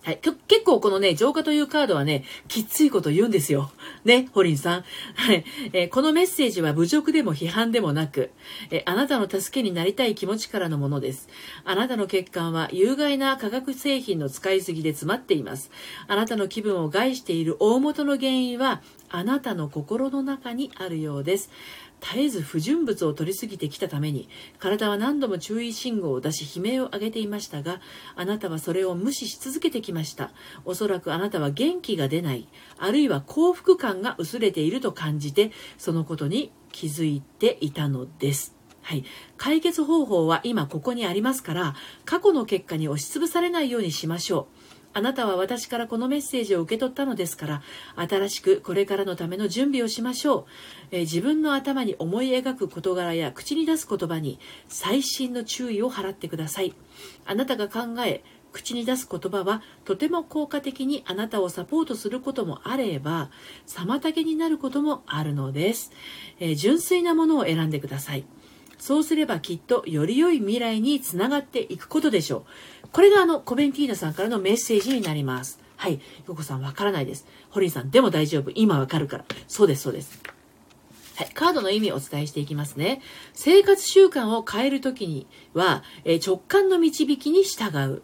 はい。結構このね、浄化というカードはね、きついこと言うんですよ。ね、ホリンさん。はい。えー、このメッセージは侮辱でも批判でもなく、えー、あなたの助けになりたい気持ちからのものです。あなたの欠陥は有害な化学製品の使いすぎで詰まっています。あなたの気分を害している大元の原因は、あなたの心の中にあるようです。絶えず不純物を取りすぎてきたために体は何度も注意信号を出し悲鳴を上げていましたがあなたはそれを無視し続けてきましたおそらくあなたは元気が出ないあるいは幸福感が薄れていると感じてそのことに気づいていたのですはい。解決方法は今ここにありますから、過去の結果に押しつぶされないようにしましょう。あなたは私からこのメッセージを受け取ったのですから、新しくこれからのための準備をしましょう。えー、自分の頭に思い描く事柄や口に出す言葉に細心の注意を払ってください。あなたが考え、口に出す言葉はとても効果的にあなたをサポートすることもあれば妨げになることもあるのです、えー、純粋なものを選んでくださいそうすればきっとより良い未来につながっていくことでしょう。これがあの、コベンティーナさんからのメッセージになります。はい。ヨコさんわからないです。ホリンさん、でも大丈夫。今わかるから。そうです、そうです。はい、カードの意味をお伝えしていきますね。生活習慣を変えるときには、えー、直感の導きに従う。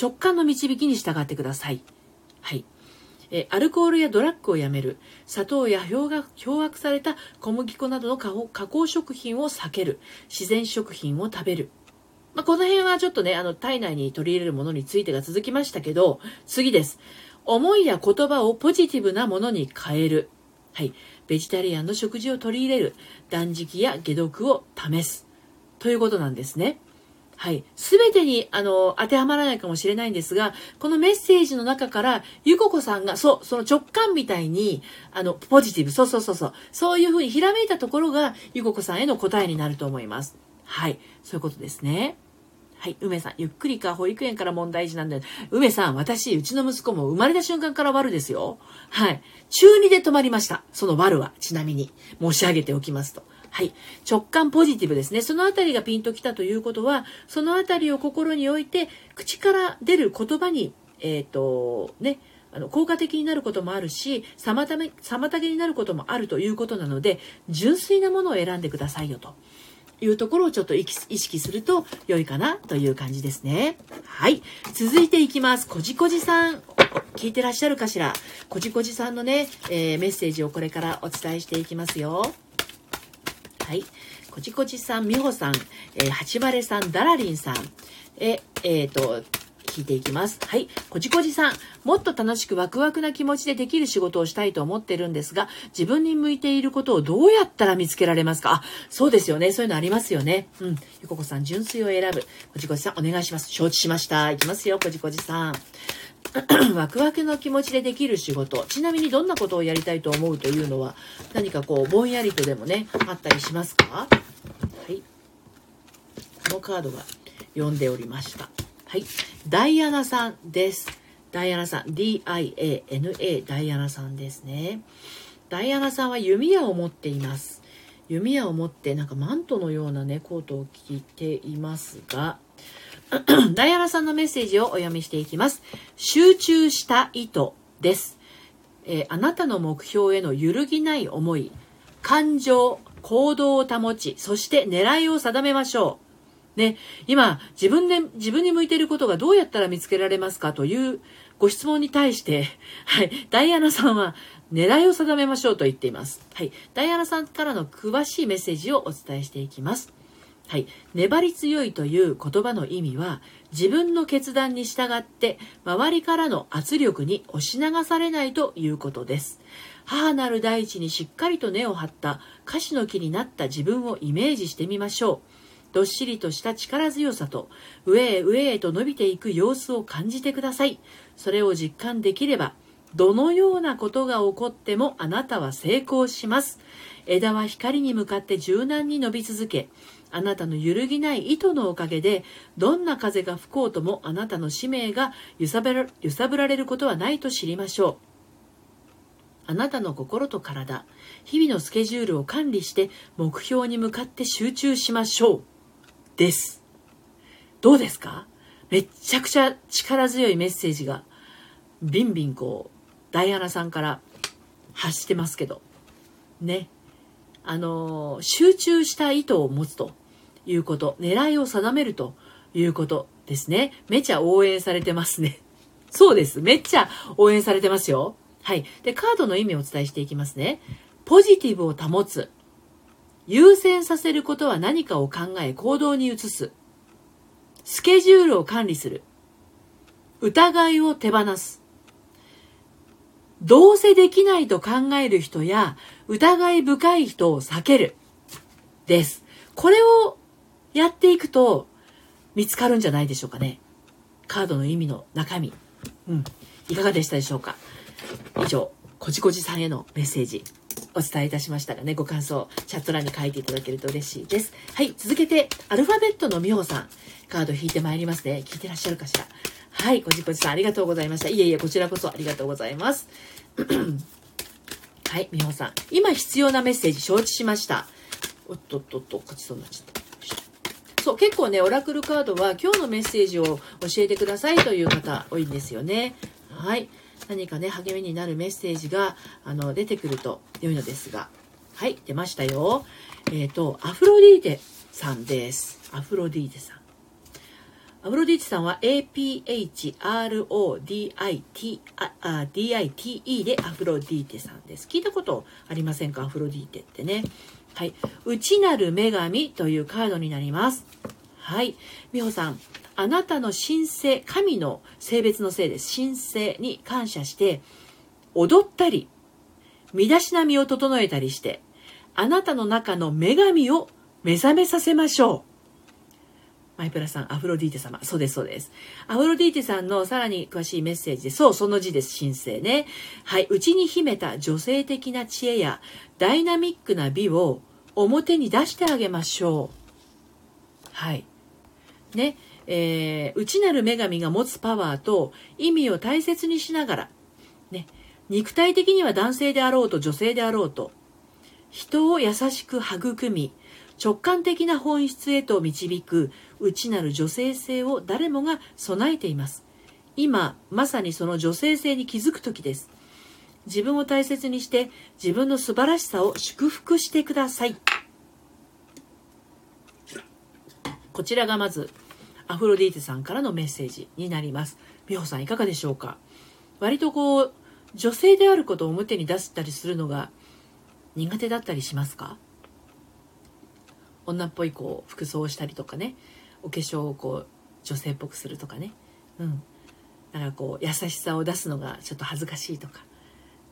直感の導きに従ってください。はい。えアルコールやドラッグをやめる砂糖や氷圧された小麦粉などの加工食品を避ける自然食品を食べるまあ、この辺はちょっとね、あの、体内に取り入れるものについてが続きましたけど、次です。思いや言葉をポジティブなものに変える。はい。ベジタリアンの食事を取り入れる。断食や解毒を試す。ということなんですね。はい。すべてに、あの、当てはまらないかもしれないんですが、このメッセージの中から、ゆここさんが、そう、その直感みたいに、あの、ポジティブ、そうそうそうそう、そういうふうにひらめいたところが、ゆここさんへの答えになると思います。はい。そういうことですね。はい、梅さん、ゆっくりか保育園から問題児なんだよ。梅さん、私、うちの息子も生まれた瞬間から悪ですよ。はい。中2で止まりました。その悪は、ちなみに。申し上げておきますと。はい。直感ポジティブですね。そのあたりがピンときたということは、そのあたりを心に置いて、口から出る言葉に、えっ、ー、と、ね、あの効果的になることもあるし妨げになることもあるということなので純粋なものを選んでくださいよというところをちょっと意識すると良いかなという感じですね。はい。続いていきます。こじこじさん。聞いてらっしゃるかしら？こじこじさんのね、えー、メッセージをこれからお伝えしていきますよ。はい。こじこじさん、みほさん、えー、はちばれさん、だらりんさん、え、えっ、ー、と、聞いていきます。はい。こじこじさん、もっと楽しくワクワクな気持ちでできる仕事をしたいと思ってるんですが、自分に向いていることをどうやったら見つけられますか？あ、そうですよね。そういうのありますよね。うん。ゆここさん、純粋を選ぶ。こじこじさん、お願いします。承知しました。いきますよ、こじこじさん。<clears throat> ワクワクの気持ちでできる仕事ちなみにどんなことをやりたいと思うというのは何かこうぼんやりとでもねあったりしますか？はいこのカードが読んでおりましたはいダイアナさんですダイアナさん DIANA ダイアナさんですねダイアナさんは弓矢を持っています弓矢を持ってなんかマントのようなねコートを着ていますが <clears throat> ダイアナさんのメッセージをお読みしていきます。集中した意図です。えー、あなたの目標への揺るぎない思い、感情、行動を保ち、そして狙いを定めましょう。ね、今、自分で、自分に向いていることがどうやったら見つけられますかというご質問に対して、はい、ダイアナさんは狙いを定めましょうと言っています。はい、ダイアナさんからの詳しいメッセージをお伝えしていきます。はい、粘り強いという言葉の意味は自分の決断に従って周りからの圧力に押し流されないということです母なる大地にしっかりと根を張った歌詞の木になった自分をイメージしてみましょうどっしりとした力強さと上へ上へと伸びていく様子を感じてくださいそれを実感できればどのようなことが起こってもあなたは成功します。枝は光に向かって柔軟に伸び続け、あなたの揺るぎない糸のおかげで、どんな風が吹こうともあなたの使命が揺さぶら揺さぶられることはないと知りましょう。あなたの心と体、日々のスケジュールを管理して目標に向かって集中しましょう。です。どうですか？めっちゃくちゃ力強いメッセージが、ビンビンこう、ダイアナさんから発してますけど。ね。あの集中した意図を持つと。いうこと、狙いを定めるということですね。めちゃ応援されてますね。<laughs> そうです。めっちゃ応援されてますよ。はい。で、カードの意味をお伝えしていきますね。ポジティブを保つ。優先させることは何かを考え行動に移す。スケジュールを管理する。疑いを手放す。どうせできないと考える人や疑い深い人を避ける。です。これをやっていくと見つかるんじゃないでしょうかね。カードの意味の中身。うん。いかがでしたでしょうか？以上、こじこじさんへのメッセージお伝えいたしましたがね、ご感想、チャット欄に書いていただけると嬉しいです。はい、続けて、アルファベットのみほさん、カード引いてまいりますね。聞いてらっしゃるかしら？はい、こじこじさんありがとうございました。いえいえ、こちらこそありがとうございます。はい、みほさん。今必要なメッセージ承知しました。おっとっとっと、こちそうになっちゃった。そう結構ねオラクルカードは今日のメッセージを教えてくださいという方多いんですよねはい何かね励みになるメッセージがあの出てくると良いのですがはい出ましたよえっ、ー、とアフロディーテさんですアフロディーテさんアフロディーテさんは APHRODITE でアフロディーテさんです。聞いたことありませんか？アフロディーテってね。はい。内なる女神というカードになります。はい。美穂さん、あなたの神聖、神の性別のせいです。神聖に感謝して、踊ったり、身だしなみを整えたりして、あなたの中の女神を目覚めさせましょう。マイプラさん、アフロディーテ様。そうです、そうです。アフロディーテさんのさらに詳しいメッセージで、そう、その字です、神聖ね。はい、内に秘めた女性的な知恵や、ダイナミックな美を表に出してあげましょう。はい。ね、えー、内なる女神が持つパワーと意味を大切にしながら、ね、肉体的には男性であろうと女性であろうと、人を優しく育み、直感的な本質へと導く内なる女性性を誰もが備えています。今、まさにその女性性に気づく時です。自分を大切にして自分の素晴らしさを祝福してください。こちらがまずアフロディーテさんからのメッセージになります。美穂さんいかがでしょうか？割とこう女性であることを表に出したりするのが苦手だったりしますか？女っぽいこう服装をしたりとかね。お化粧をこう女性っぽくするとかね。うん。だからこう優しさを出すのがちょっと恥ずかしいとか。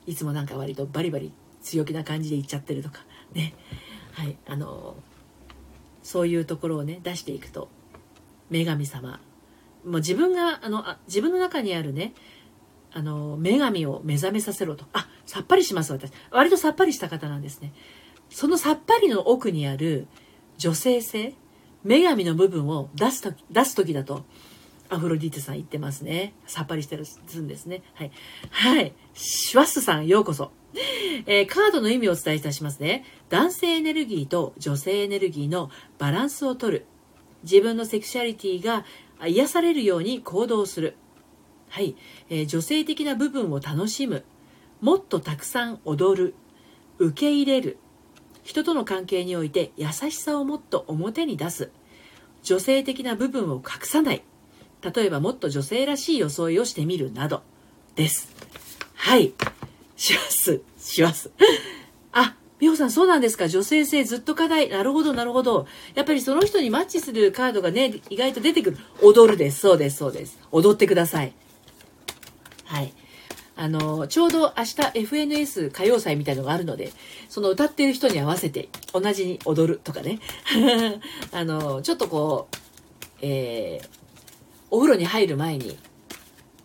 いつもなんか割とバリバリ強気な感じで言っちゃってるとかね。はい。あのそういうところをね出していくと女神様もう自分があのあ自分の中にあるねあの女神を目覚めさせろとあさっぱりします私割とさっぱりした方なんですねそのさっぱりの奥にある女性性女神の部分を出すと出す時だとアフロディーテさん言ってますね。さっぱりしてるんですね。はい。はい。シュワッスさん、ようこそ。えー、カードの意味をお伝えいたしますね。男性エネルギーと女性エネルギーのバランスをとる。自分のセクシャリティが癒されるように行動する。はい。えー、女性的な部分を楽しむ。もっとたくさん踊る。受け入れる。人との関係において優しさをもっと表に出す。女性的な部分を隠さない。例えばもっと女性らしい装いをしてみるなどです。はい。します。します。美穂さんそうなんですか？女性性ずっと課題。なるほど、なるほど。やっぱりその人にマッチするカードがね、意外と出てくる。踊るです。そうです、そうです。踊ってください。はい。あの、ちょうど明日 FNS 歌謡祭みたいのがあるので、その歌ってる人に合わせて同じに踊るとかね。<laughs> あの、ちょっとこう、えー、お風呂に入る前に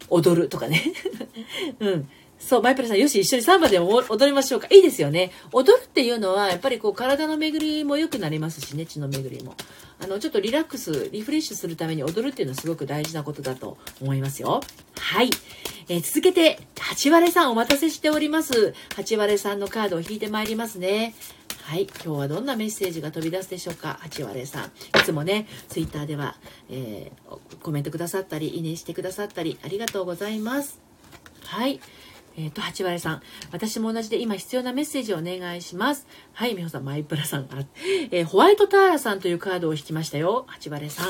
踊るとかね。<laughs> うん。そう、マイプラさん、よし、一緒にサンバでも踊りましょうか。いいですよね。踊るっていうのは、やっぱりこう、体の巡りも良くなりますしね、血の巡りも。あの、ちょっとリラックス、リフレッシュするために踊るっていうのはすごく大事なことだと思いますよ。はい。えー、続けて、八割さんお待たせしております。八割さんのカードを引いてまいりますね。はい。今日はどんなメッセージが飛び出すでしょうか八割さん。いつもね、ツイッターでは、えー、コメントくださったり、いいねしてくださったり、ありがとうございます。はい。えっ、ー、と、八割さん。私も同じで今必要なメッセージをお願いします。はい、美穂さん、マイプラさん。<laughs> えー、ホワイトターラさんというカードを引きましたよ。八割さん。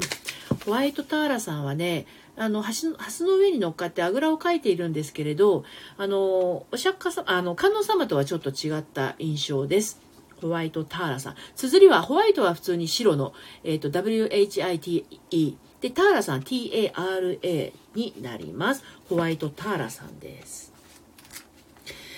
ホワイトターラさんはね、あの、橋の、橋の上に乗っかってあぐらをかいているんですけれど、あの、お釈迦様、あの、観音様とはちょっと違った印象です。ホワイトターラさん。綴りは、ホワイトは普通に白の、えっ、ー、と、WHITE。で、ターラさん、TARA になります。ホワイトターラさんです。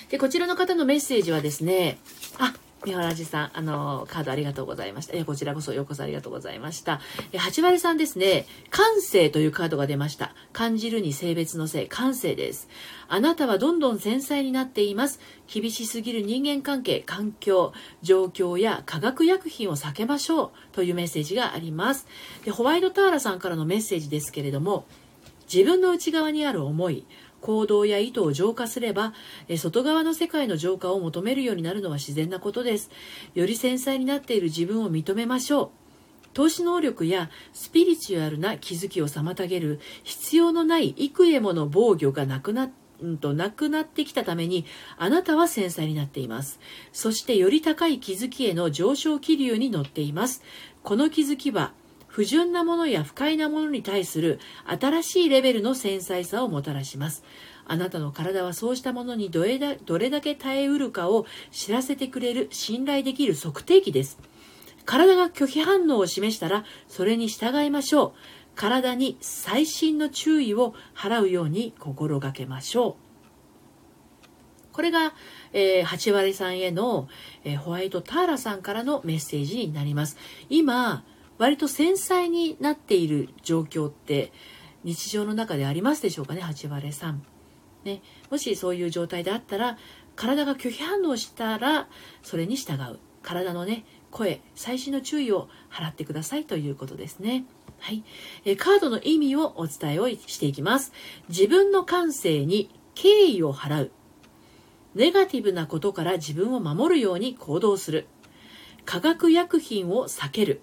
で、こちらの方のメッセージはですね、あ、三原寺さん、あの、カードありがとうございました。え、こちらこそようこそありがとうございました。え、八割さんですね、感性というカードが出ました。感じるに性別の性、感性です。あなたはどんどん繊細になっています。厳しすぎる人間関係、環境、状況や化学薬品を避けましょうというメッセージがあります。で、ホワイトターラさんからのメッセージですけれども、自分の内側にある思い、行動や意図を浄化すれば、外側の世界の浄化を求めるようになるのは自然なことです。より繊細になっている自分を認めましょう。投資能力やスピリチュアルな気づきを妨げる必要のない幾重もの防御がなくなっうんとなくなってきたためにあなたは繊細になっていますそしてより高い気づきへの上昇気流に乗っていますこの気づきは不純なものや不快なものに対する新しいレベルの繊細さをもたらします。あなたの体はそうしたものにどれだどれだけ耐えうるかを知らせてくれる信頼できる測定器です。体が拒否反応を示したらそれに従いましょう。体に細心の注意を払うように心がけましょう。これが、えー、8割さんへの、えー、ホワイトターラさんからのメッセージになります。今、割と繊細になっている状況って日常の中でありますでしょうかね8割3、ね、もしそういう状態であったら体が拒否反応したらそれに従う。体のね声細心の注意を払ってくださいということですね。はい、えカードの意味をお伝えをしていきます。自分の感性に敬意を払う。ネガティブなことから自分を守るように行動する。化学薬品を避ける。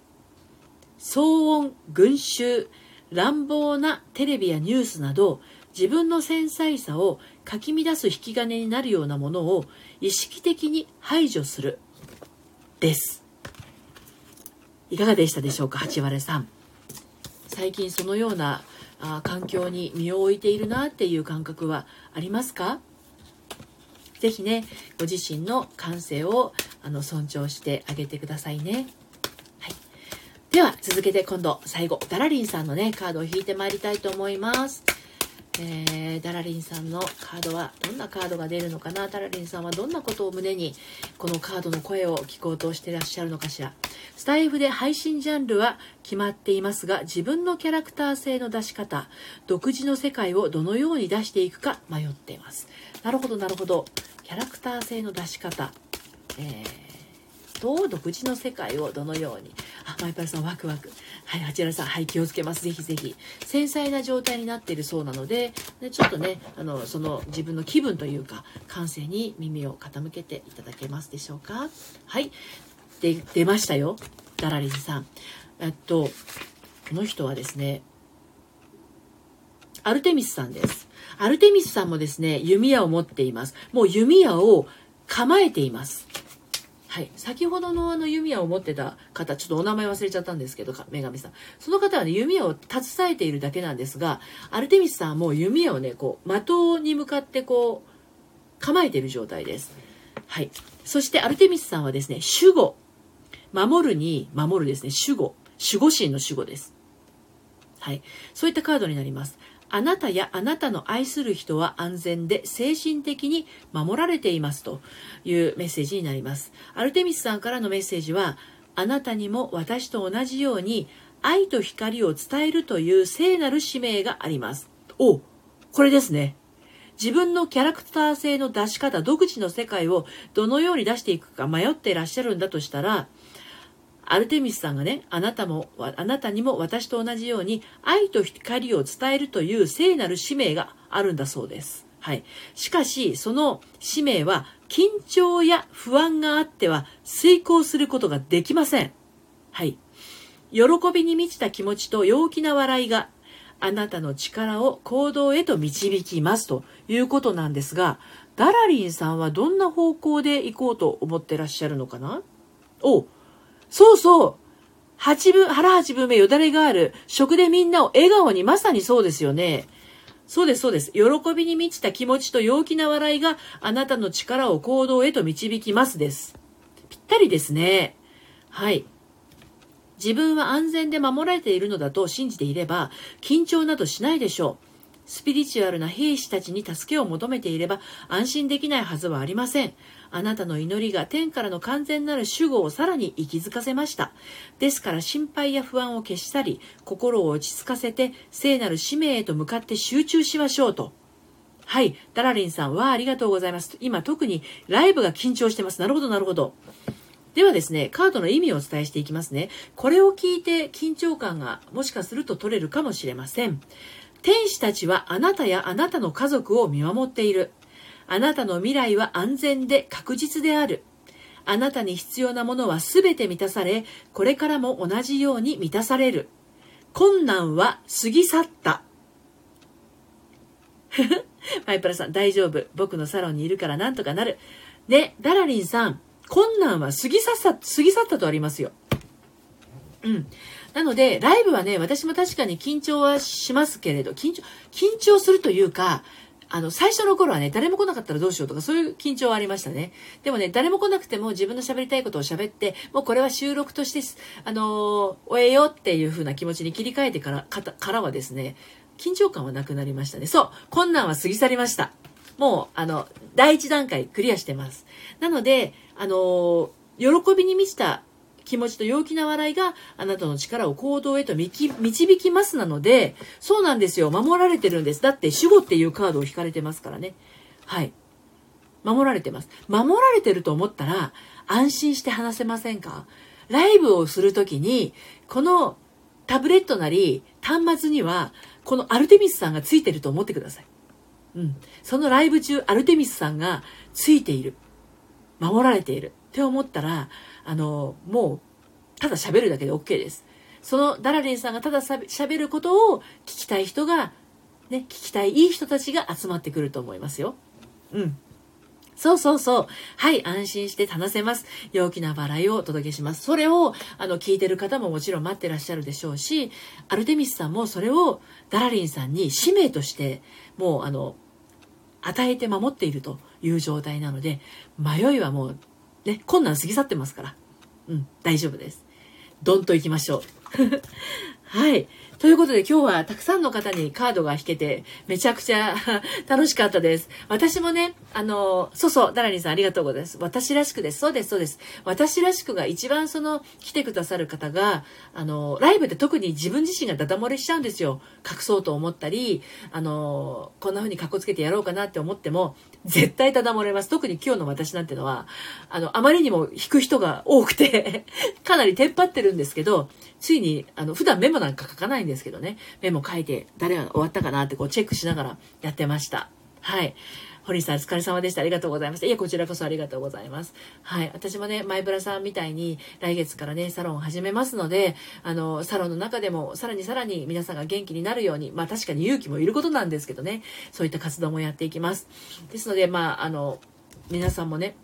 騒音、群衆、乱暴なテレビやニュースなど自分の繊細さをかき乱す引き金になるようなものを意識的に排除する。です。いかがでしたでしょうか八割さん。最近そのようなあ環境に身を置いているなっていう感覚はありますか？ぜひねご自身の感性をあの尊重してあげてくださいね。では続けて今度最後ダラリンさんのねカードを引いてまいりたいと思います。えー、ダラリンさんのカードはどんなカードが出るのかな？ダラリンさんはどんなことを胸にこのカードの声を聞こうとしてらっしゃるのかしら？スタイフで配信ジャンルは決まっていますが自分のキャラクター性の出し方独自の世界をどのように出していくか迷っています。なるほどなるほど。キャラクター性の出し方、えー、と独自の世界をどのように？あ、マイパルさんワクワク。はい、八原さん、はい、気をつけます。ぜひぜひ。繊細な状態になっているそうなので、でちょっとね、あの、その自分の気分というか、感性に耳を傾けていただけますでしょうか？はい。で、出ましたよ。ダラリンさん。えっと、この人はですね、アルテミスさんです。アルテミスさんもですね、弓矢を持っています。もう弓矢を構えています。はい、先ほどのあの弓矢を持ってた方ちょっとお名前忘れちゃったんですけど女神さん。その方はね弓矢を携えているだけなんですがアルテミスさんはもう弓矢をねこう的に向かってこう構えている状態です。はい。そしてアルテミスさんはですね守護。守るに守るですね守護。守護神の守護です。はい。そういったカードになります。あなたやあなたの愛する人は安全で精神的に守られていますというメッセージになります。アルテミスさんからのメッセージは、あなたにも私と同じように愛と光を伝えるという聖なる使命があります。おこれですね。自分のキャラクター性の出し方、独自の世界をどのように出していくか迷っていらっしゃるんだとしたら、アルテミスさんがね、あなたも、あなたにも私と同じように愛と光を伝えるという聖なる使命があるんだそうです。はい。しかし、その使命は緊張や不安があっては遂行することができません。はい。喜びに満ちた気持ちと陽気な笑いがあなたの力を行動へと導きますということなんですが、ダラリンさんはどんな方向で行こうと思ってらっしゃるのかな？おそうそう八分、腹八分目よだれがある。食でみんなを笑顔にまさにそうですよね。そうです、そうです。喜びに満ちた気持ちと陽気な笑いがあなたの力を行動へと導きますです。ぴったりですね。はい。自分は安全で守られているのだと信じていれば、緊張などしないでしょう。スピリチュアルな兵士たちに助けを求めていれば安心できないはずはありません。あなたの祈りが天からの完全なる守護をさらに息づかせました。ですから心配や不安を消し去り、心を落ち着かせて聖なる使命へと向かって集中しましょうと。はい。ダラリンさんはありがとうございます。今特にライブが緊張してます。なるほど、なるほど。ではですね、カードの意味をお伝えしていきますね。これを聞いて緊張感がもしかすると取れるかもしれません。天使たちはあなたやあなたの家族を見守っている。あなたの未来は安全で確実である。あなたに必要なものは全て満たされ、これからも同じように満たされる。困難は過ぎ去った。マイプラさん、大丈夫。僕のサロンにいるからなんとかなる。ね、ダラリンさん、困難は過ぎ去った、過ぎ去ったとありますよ。うん。なので、ライブはね、私も確かに緊張はしますけれど、緊張、緊張するというか、あの、最初の頃はね、誰も来なかったらどうしようとか、そういう緊張はありましたね。でもね、誰も来なくても自分の喋りたいことを喋って、もうこれは収録として、あの、終えようっていう風な気持ちに切り替えてから、かからはですね、緊張感はなくなりましたね。そう、困難は過ぎ去りました。もう、あの、第一段階クリアしてます。なので、あの、喜びに満ちた気持ちと陽気な笑いがあなたの力を行動へと導きますなので、そうなんですよ。守られてるんです。だって守護っていうカードを引かれてますからね。はい。守られてます。守られてると思ったら安心して話せませんか？ライブをするときに、このタブレットなり端末には、このアルテミスさんがついてると思ってください。うん。そのライブ中、アルテミスさんがついている。守られている。って思ったら、あの、もう、ただ喋るだけで OK です。そのダラリンさんがただ喋ることを聞きたい人が、ね、聞きたいいい人たちが集まってくると思いますよ。うん。そうそうそう。はい、安心して話せます。陽気な笑いをお届けします。それを、あの、聞いてる方ももちろん待ってらっしゃるでしょうし、アルテミスさんもそれをダラリンさんに使命として、もう、あの、与えて守っているという状態なので、迷いはもうね、困難過ぎ去ってますから。うん、大丈夫です。どんと行きましょう。<laughs> はい。ということで今日はたくさんの方にカードが引けてめちゃくちゃ <laughs> 楽しかったです。私もね、あの、そうそう、ダラリンさんありがとうございます。私らしくです。そうです、そうです。私らしくが一番その来てくださる方が、あの、ライブで特に自分自身がダダ漏れしちゃうんですよ。隠そうと思ったり、あの、こんな風に格好つけてやろうかなって思っても、絶対ダダ漏れます。特に今日の私なんてのは、あの、あまりにも引く人が多くて <laughs> かなりテンパってるんですけど、ついに、あの、普段メモなんか書かないんですけどね、メモ書いて、誰が終わったかなってこうチェックしながらやってました。はい。堀さん、お疲れ様でした。ありがとうございました。いや、こちらこそありがとうございます。はい。私もね、マイブラさんみたいに来月からね、サロンを始めますので、あの、サロンの中でも、さらにさらに皆さんが元気になるように、まあ確かに勇気もいることなんですけどね、そういった活動もやっていきます。ですので、まあ、あの、皆さんもね、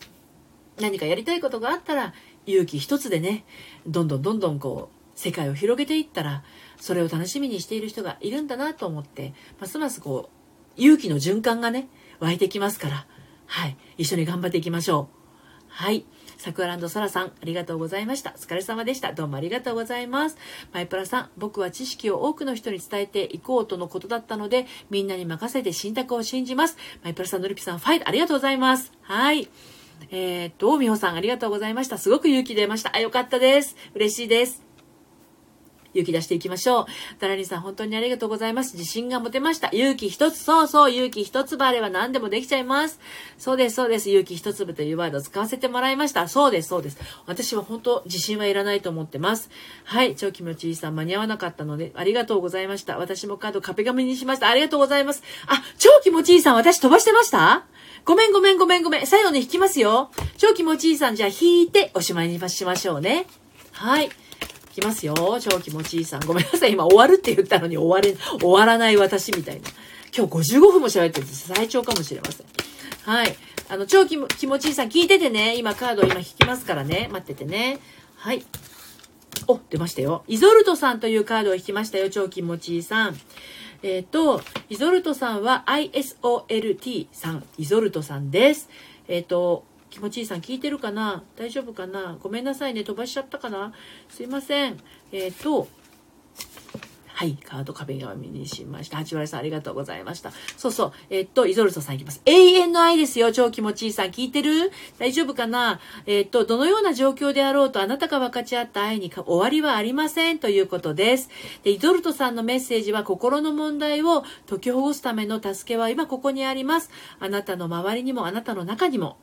何かやりたいことがあったら、勇気一つでね、どんどんどんどんこう、世界を広げていったらそれを楽しみにしている人がいるんだなと思ってますますこう勇気の循環がね湧いてきますからはい一緒に頑張っていきましょうはい桜ランサラさん、ありがとうございました。お疲れ様でした。どうもありがとうございます。マイプラさん、僕は知識を多くの人に伝えていこうとのことだったので、みんなに任せて信託を信じます。マイプラさん、のりぴさん、ファイト、ありがとうございます。はい。えー、っと、みほさん、ありがとうございました。すごく勇気出ました。あ、よかったです。嬉しいです。勇気出していきましょう。ダラリンさん、本当にありがとうございます。自信が持てました。勇気一つ、そうそう、勇気一つばあれば何でもできちゃいます。そうです、そうです。勇気一粒というワードを使わせてもらいました。そうです、そうです。私は本当、自信はいらないと思ってます。はい、超気持ちいいさん、間に合わなかったので、ありがとうございました。私もカード壁紙にしました。ありがとうございます。あ、超気持ちいいさん、私飛ばしてました？ごめんごめんごめんごめん。最後に引きますよ。超気持ちいいさん、じゃあ引いておしまいにしましょうね。はい。きますよ。超気持ちいいさん。ごめんなさい。今終わるって言ったのに終われ、終わらない私みたいな。今日55分も喋ってるんです。最長かもしれません。はい。あの、超気持ちいいさん聞いててね。今カード今引きますからね。待っててね。はい。お、出ましたよ。イゾルトさんというカードを引きましたよ。超気持ちいいさん。えっ、ー、と、イゾルトさんは ISOLT さん。イゾルトさんです。えっ、ー、と、気持ちいいさん聞いてるかな？大丈夫かな？ごめんなさいね。飛ばしちゃったかな？すいません。えっ、ー、と、はい、カード壁紙にしました。八割さんありがとうございました。そうそう。えっと、イゾルトさんいきます。永遠の愛ですよ。超気持ちいいさん。聞いてる？大丈夫かな？えっと、どのような状況であろうとあなたが分かち合った愛に終わりはありませんということです。で、イゾルトさんのメッセージは心の問題を解きほぐすための助けは今ここにあります。あなたの周りにもあなたの中にも。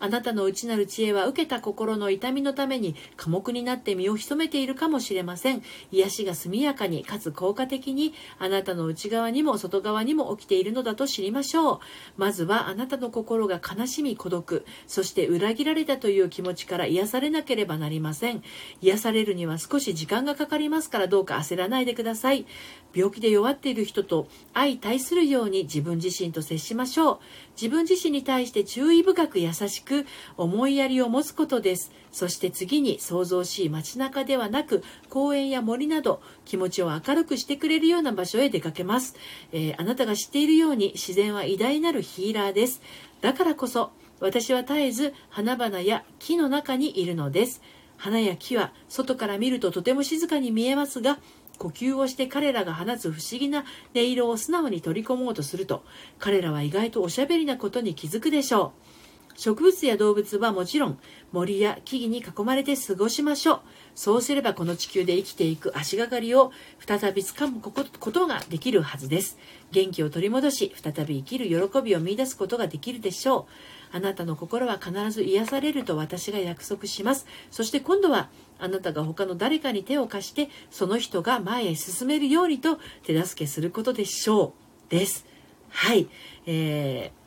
あなたの内なる知恵は受けた心の痛みのために寡黙になって身を潜めているかもしれません。癒しが速やかにかつ効果的にあなたの内側にも外側にも起きているのだと知りましょう。まずはあなたの心が悲しみ孤独、そして裏切られたという気持ちから癒されなければなりません。癒されるには少し時間がかかりますからどうか焦らないでください。病気で弱っている人と相対するように自分自身と接しましょう。自分自身に対して注意深く優しく思いやりを持つことです。そして次に想像しい街中ではなく公園や森など気持ちを明るくしてくれるような場所へ出かけます。えー、あなたが知っているように自然は偉大なるヒーラーです。だからこそ私は絶えず花々や木の中にいるのです。花や木は外から見るととても静かに見えますが呼吸をして彼らが放つ不思議な音色を素直に取り込もうとすると彼らは意外とおしゃべりなことに気づくでしょう。植物や動物はもちろん森や木々に囲まれて過ごしましょう。そうすればこの地球で生きていく足がかりを再びつかむことができるはずです。元気を取り戻し再び生きる喜びを見いだすことができるでしょう。あなたの心は必ず癒されると私が約束します。そして今度はあなたが他の誰かに手を貸してその人が前へ進めるようにと手助けすることでしょうです。はい、えー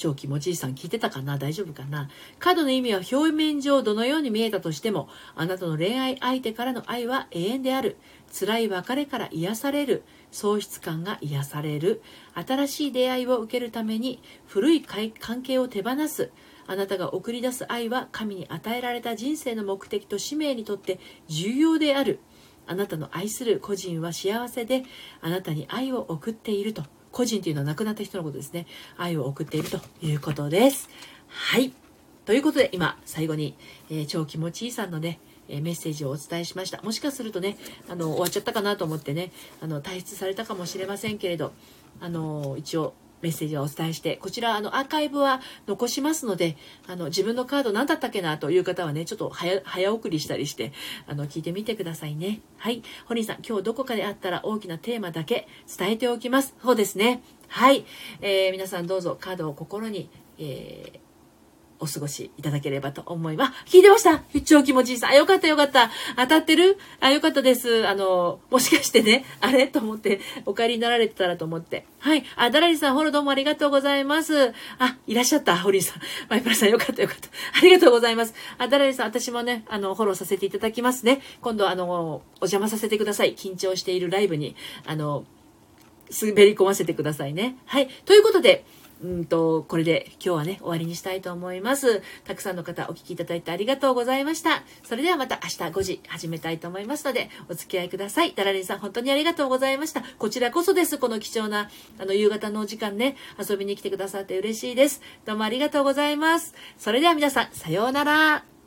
超気持ちいいさん聞いてたかな？大丈夫かな？カードの意味は表面上どのように見えたとしても、あなたの恋愛相手からの愛は永遠である。辛い別れから癒される。喪失感が癒される。新しい出会いを受けるために古い関係を手放す。あなたが送り出す愛は神に与えられた人生の目的と使命にとって重要である。あなたの愛する個人は幸せで、あなたに愛を送っていると。個人というのは亡くなった人のことですね。愛を送っているということです。はい。ということで、今、最後に、えー、超気持ちいいさんのね、えメッセージをお伝えしました。もしかするとね、あの、終わっちゃったかなと思ってね、あの、退出されたかもしれませんけれど、あの、一応、メッセージはお伝えして、こちら、あの、アーカイブは残しますので、あの、自分のカード何だったっけなという方はね、ちょっと早、早送りしたりして、あの、聞いてみてくださいね。はい。ホニーさん、今日どこかであったら大きなテーマだけ伝えておきます。そうですね。はい。えー、皆さんどうぞカードを心に、えーお過ごしいただければと思います。聞いてました？超気持ちいいさ。あ、よかったよかった。当たってる？あ、よかったです。あの、もしかしてね、あれ？と思って、お帰りになられてたらと思って。はい。あ、ダラリさん、フォローどうもありがとうございます。あ、いらっしゃった、ホリーさん。マイプラさん、よかったよかった。ありがとうございます。あ、ダラリさん、私もね、あの、フォローさせていただきますね。今度、あの、お邪魔させてください。緊張しているライブに、あの、滑り込ませてくださいね。はい。ということで、うんと、これで今日はね、終わりにしたいと思います。たくさんの方お聞きいただいてありがとうございました。それではまた明日5時始めたいと思いますので、お付き合いください。ダラリンさん本当にありがとうございました。こちらこそです。この貴重な、あの、夕方のお時間ね、遊びに来てくださって嬉しいです。どうもありがとうございます。それでは皆さん、さようなら。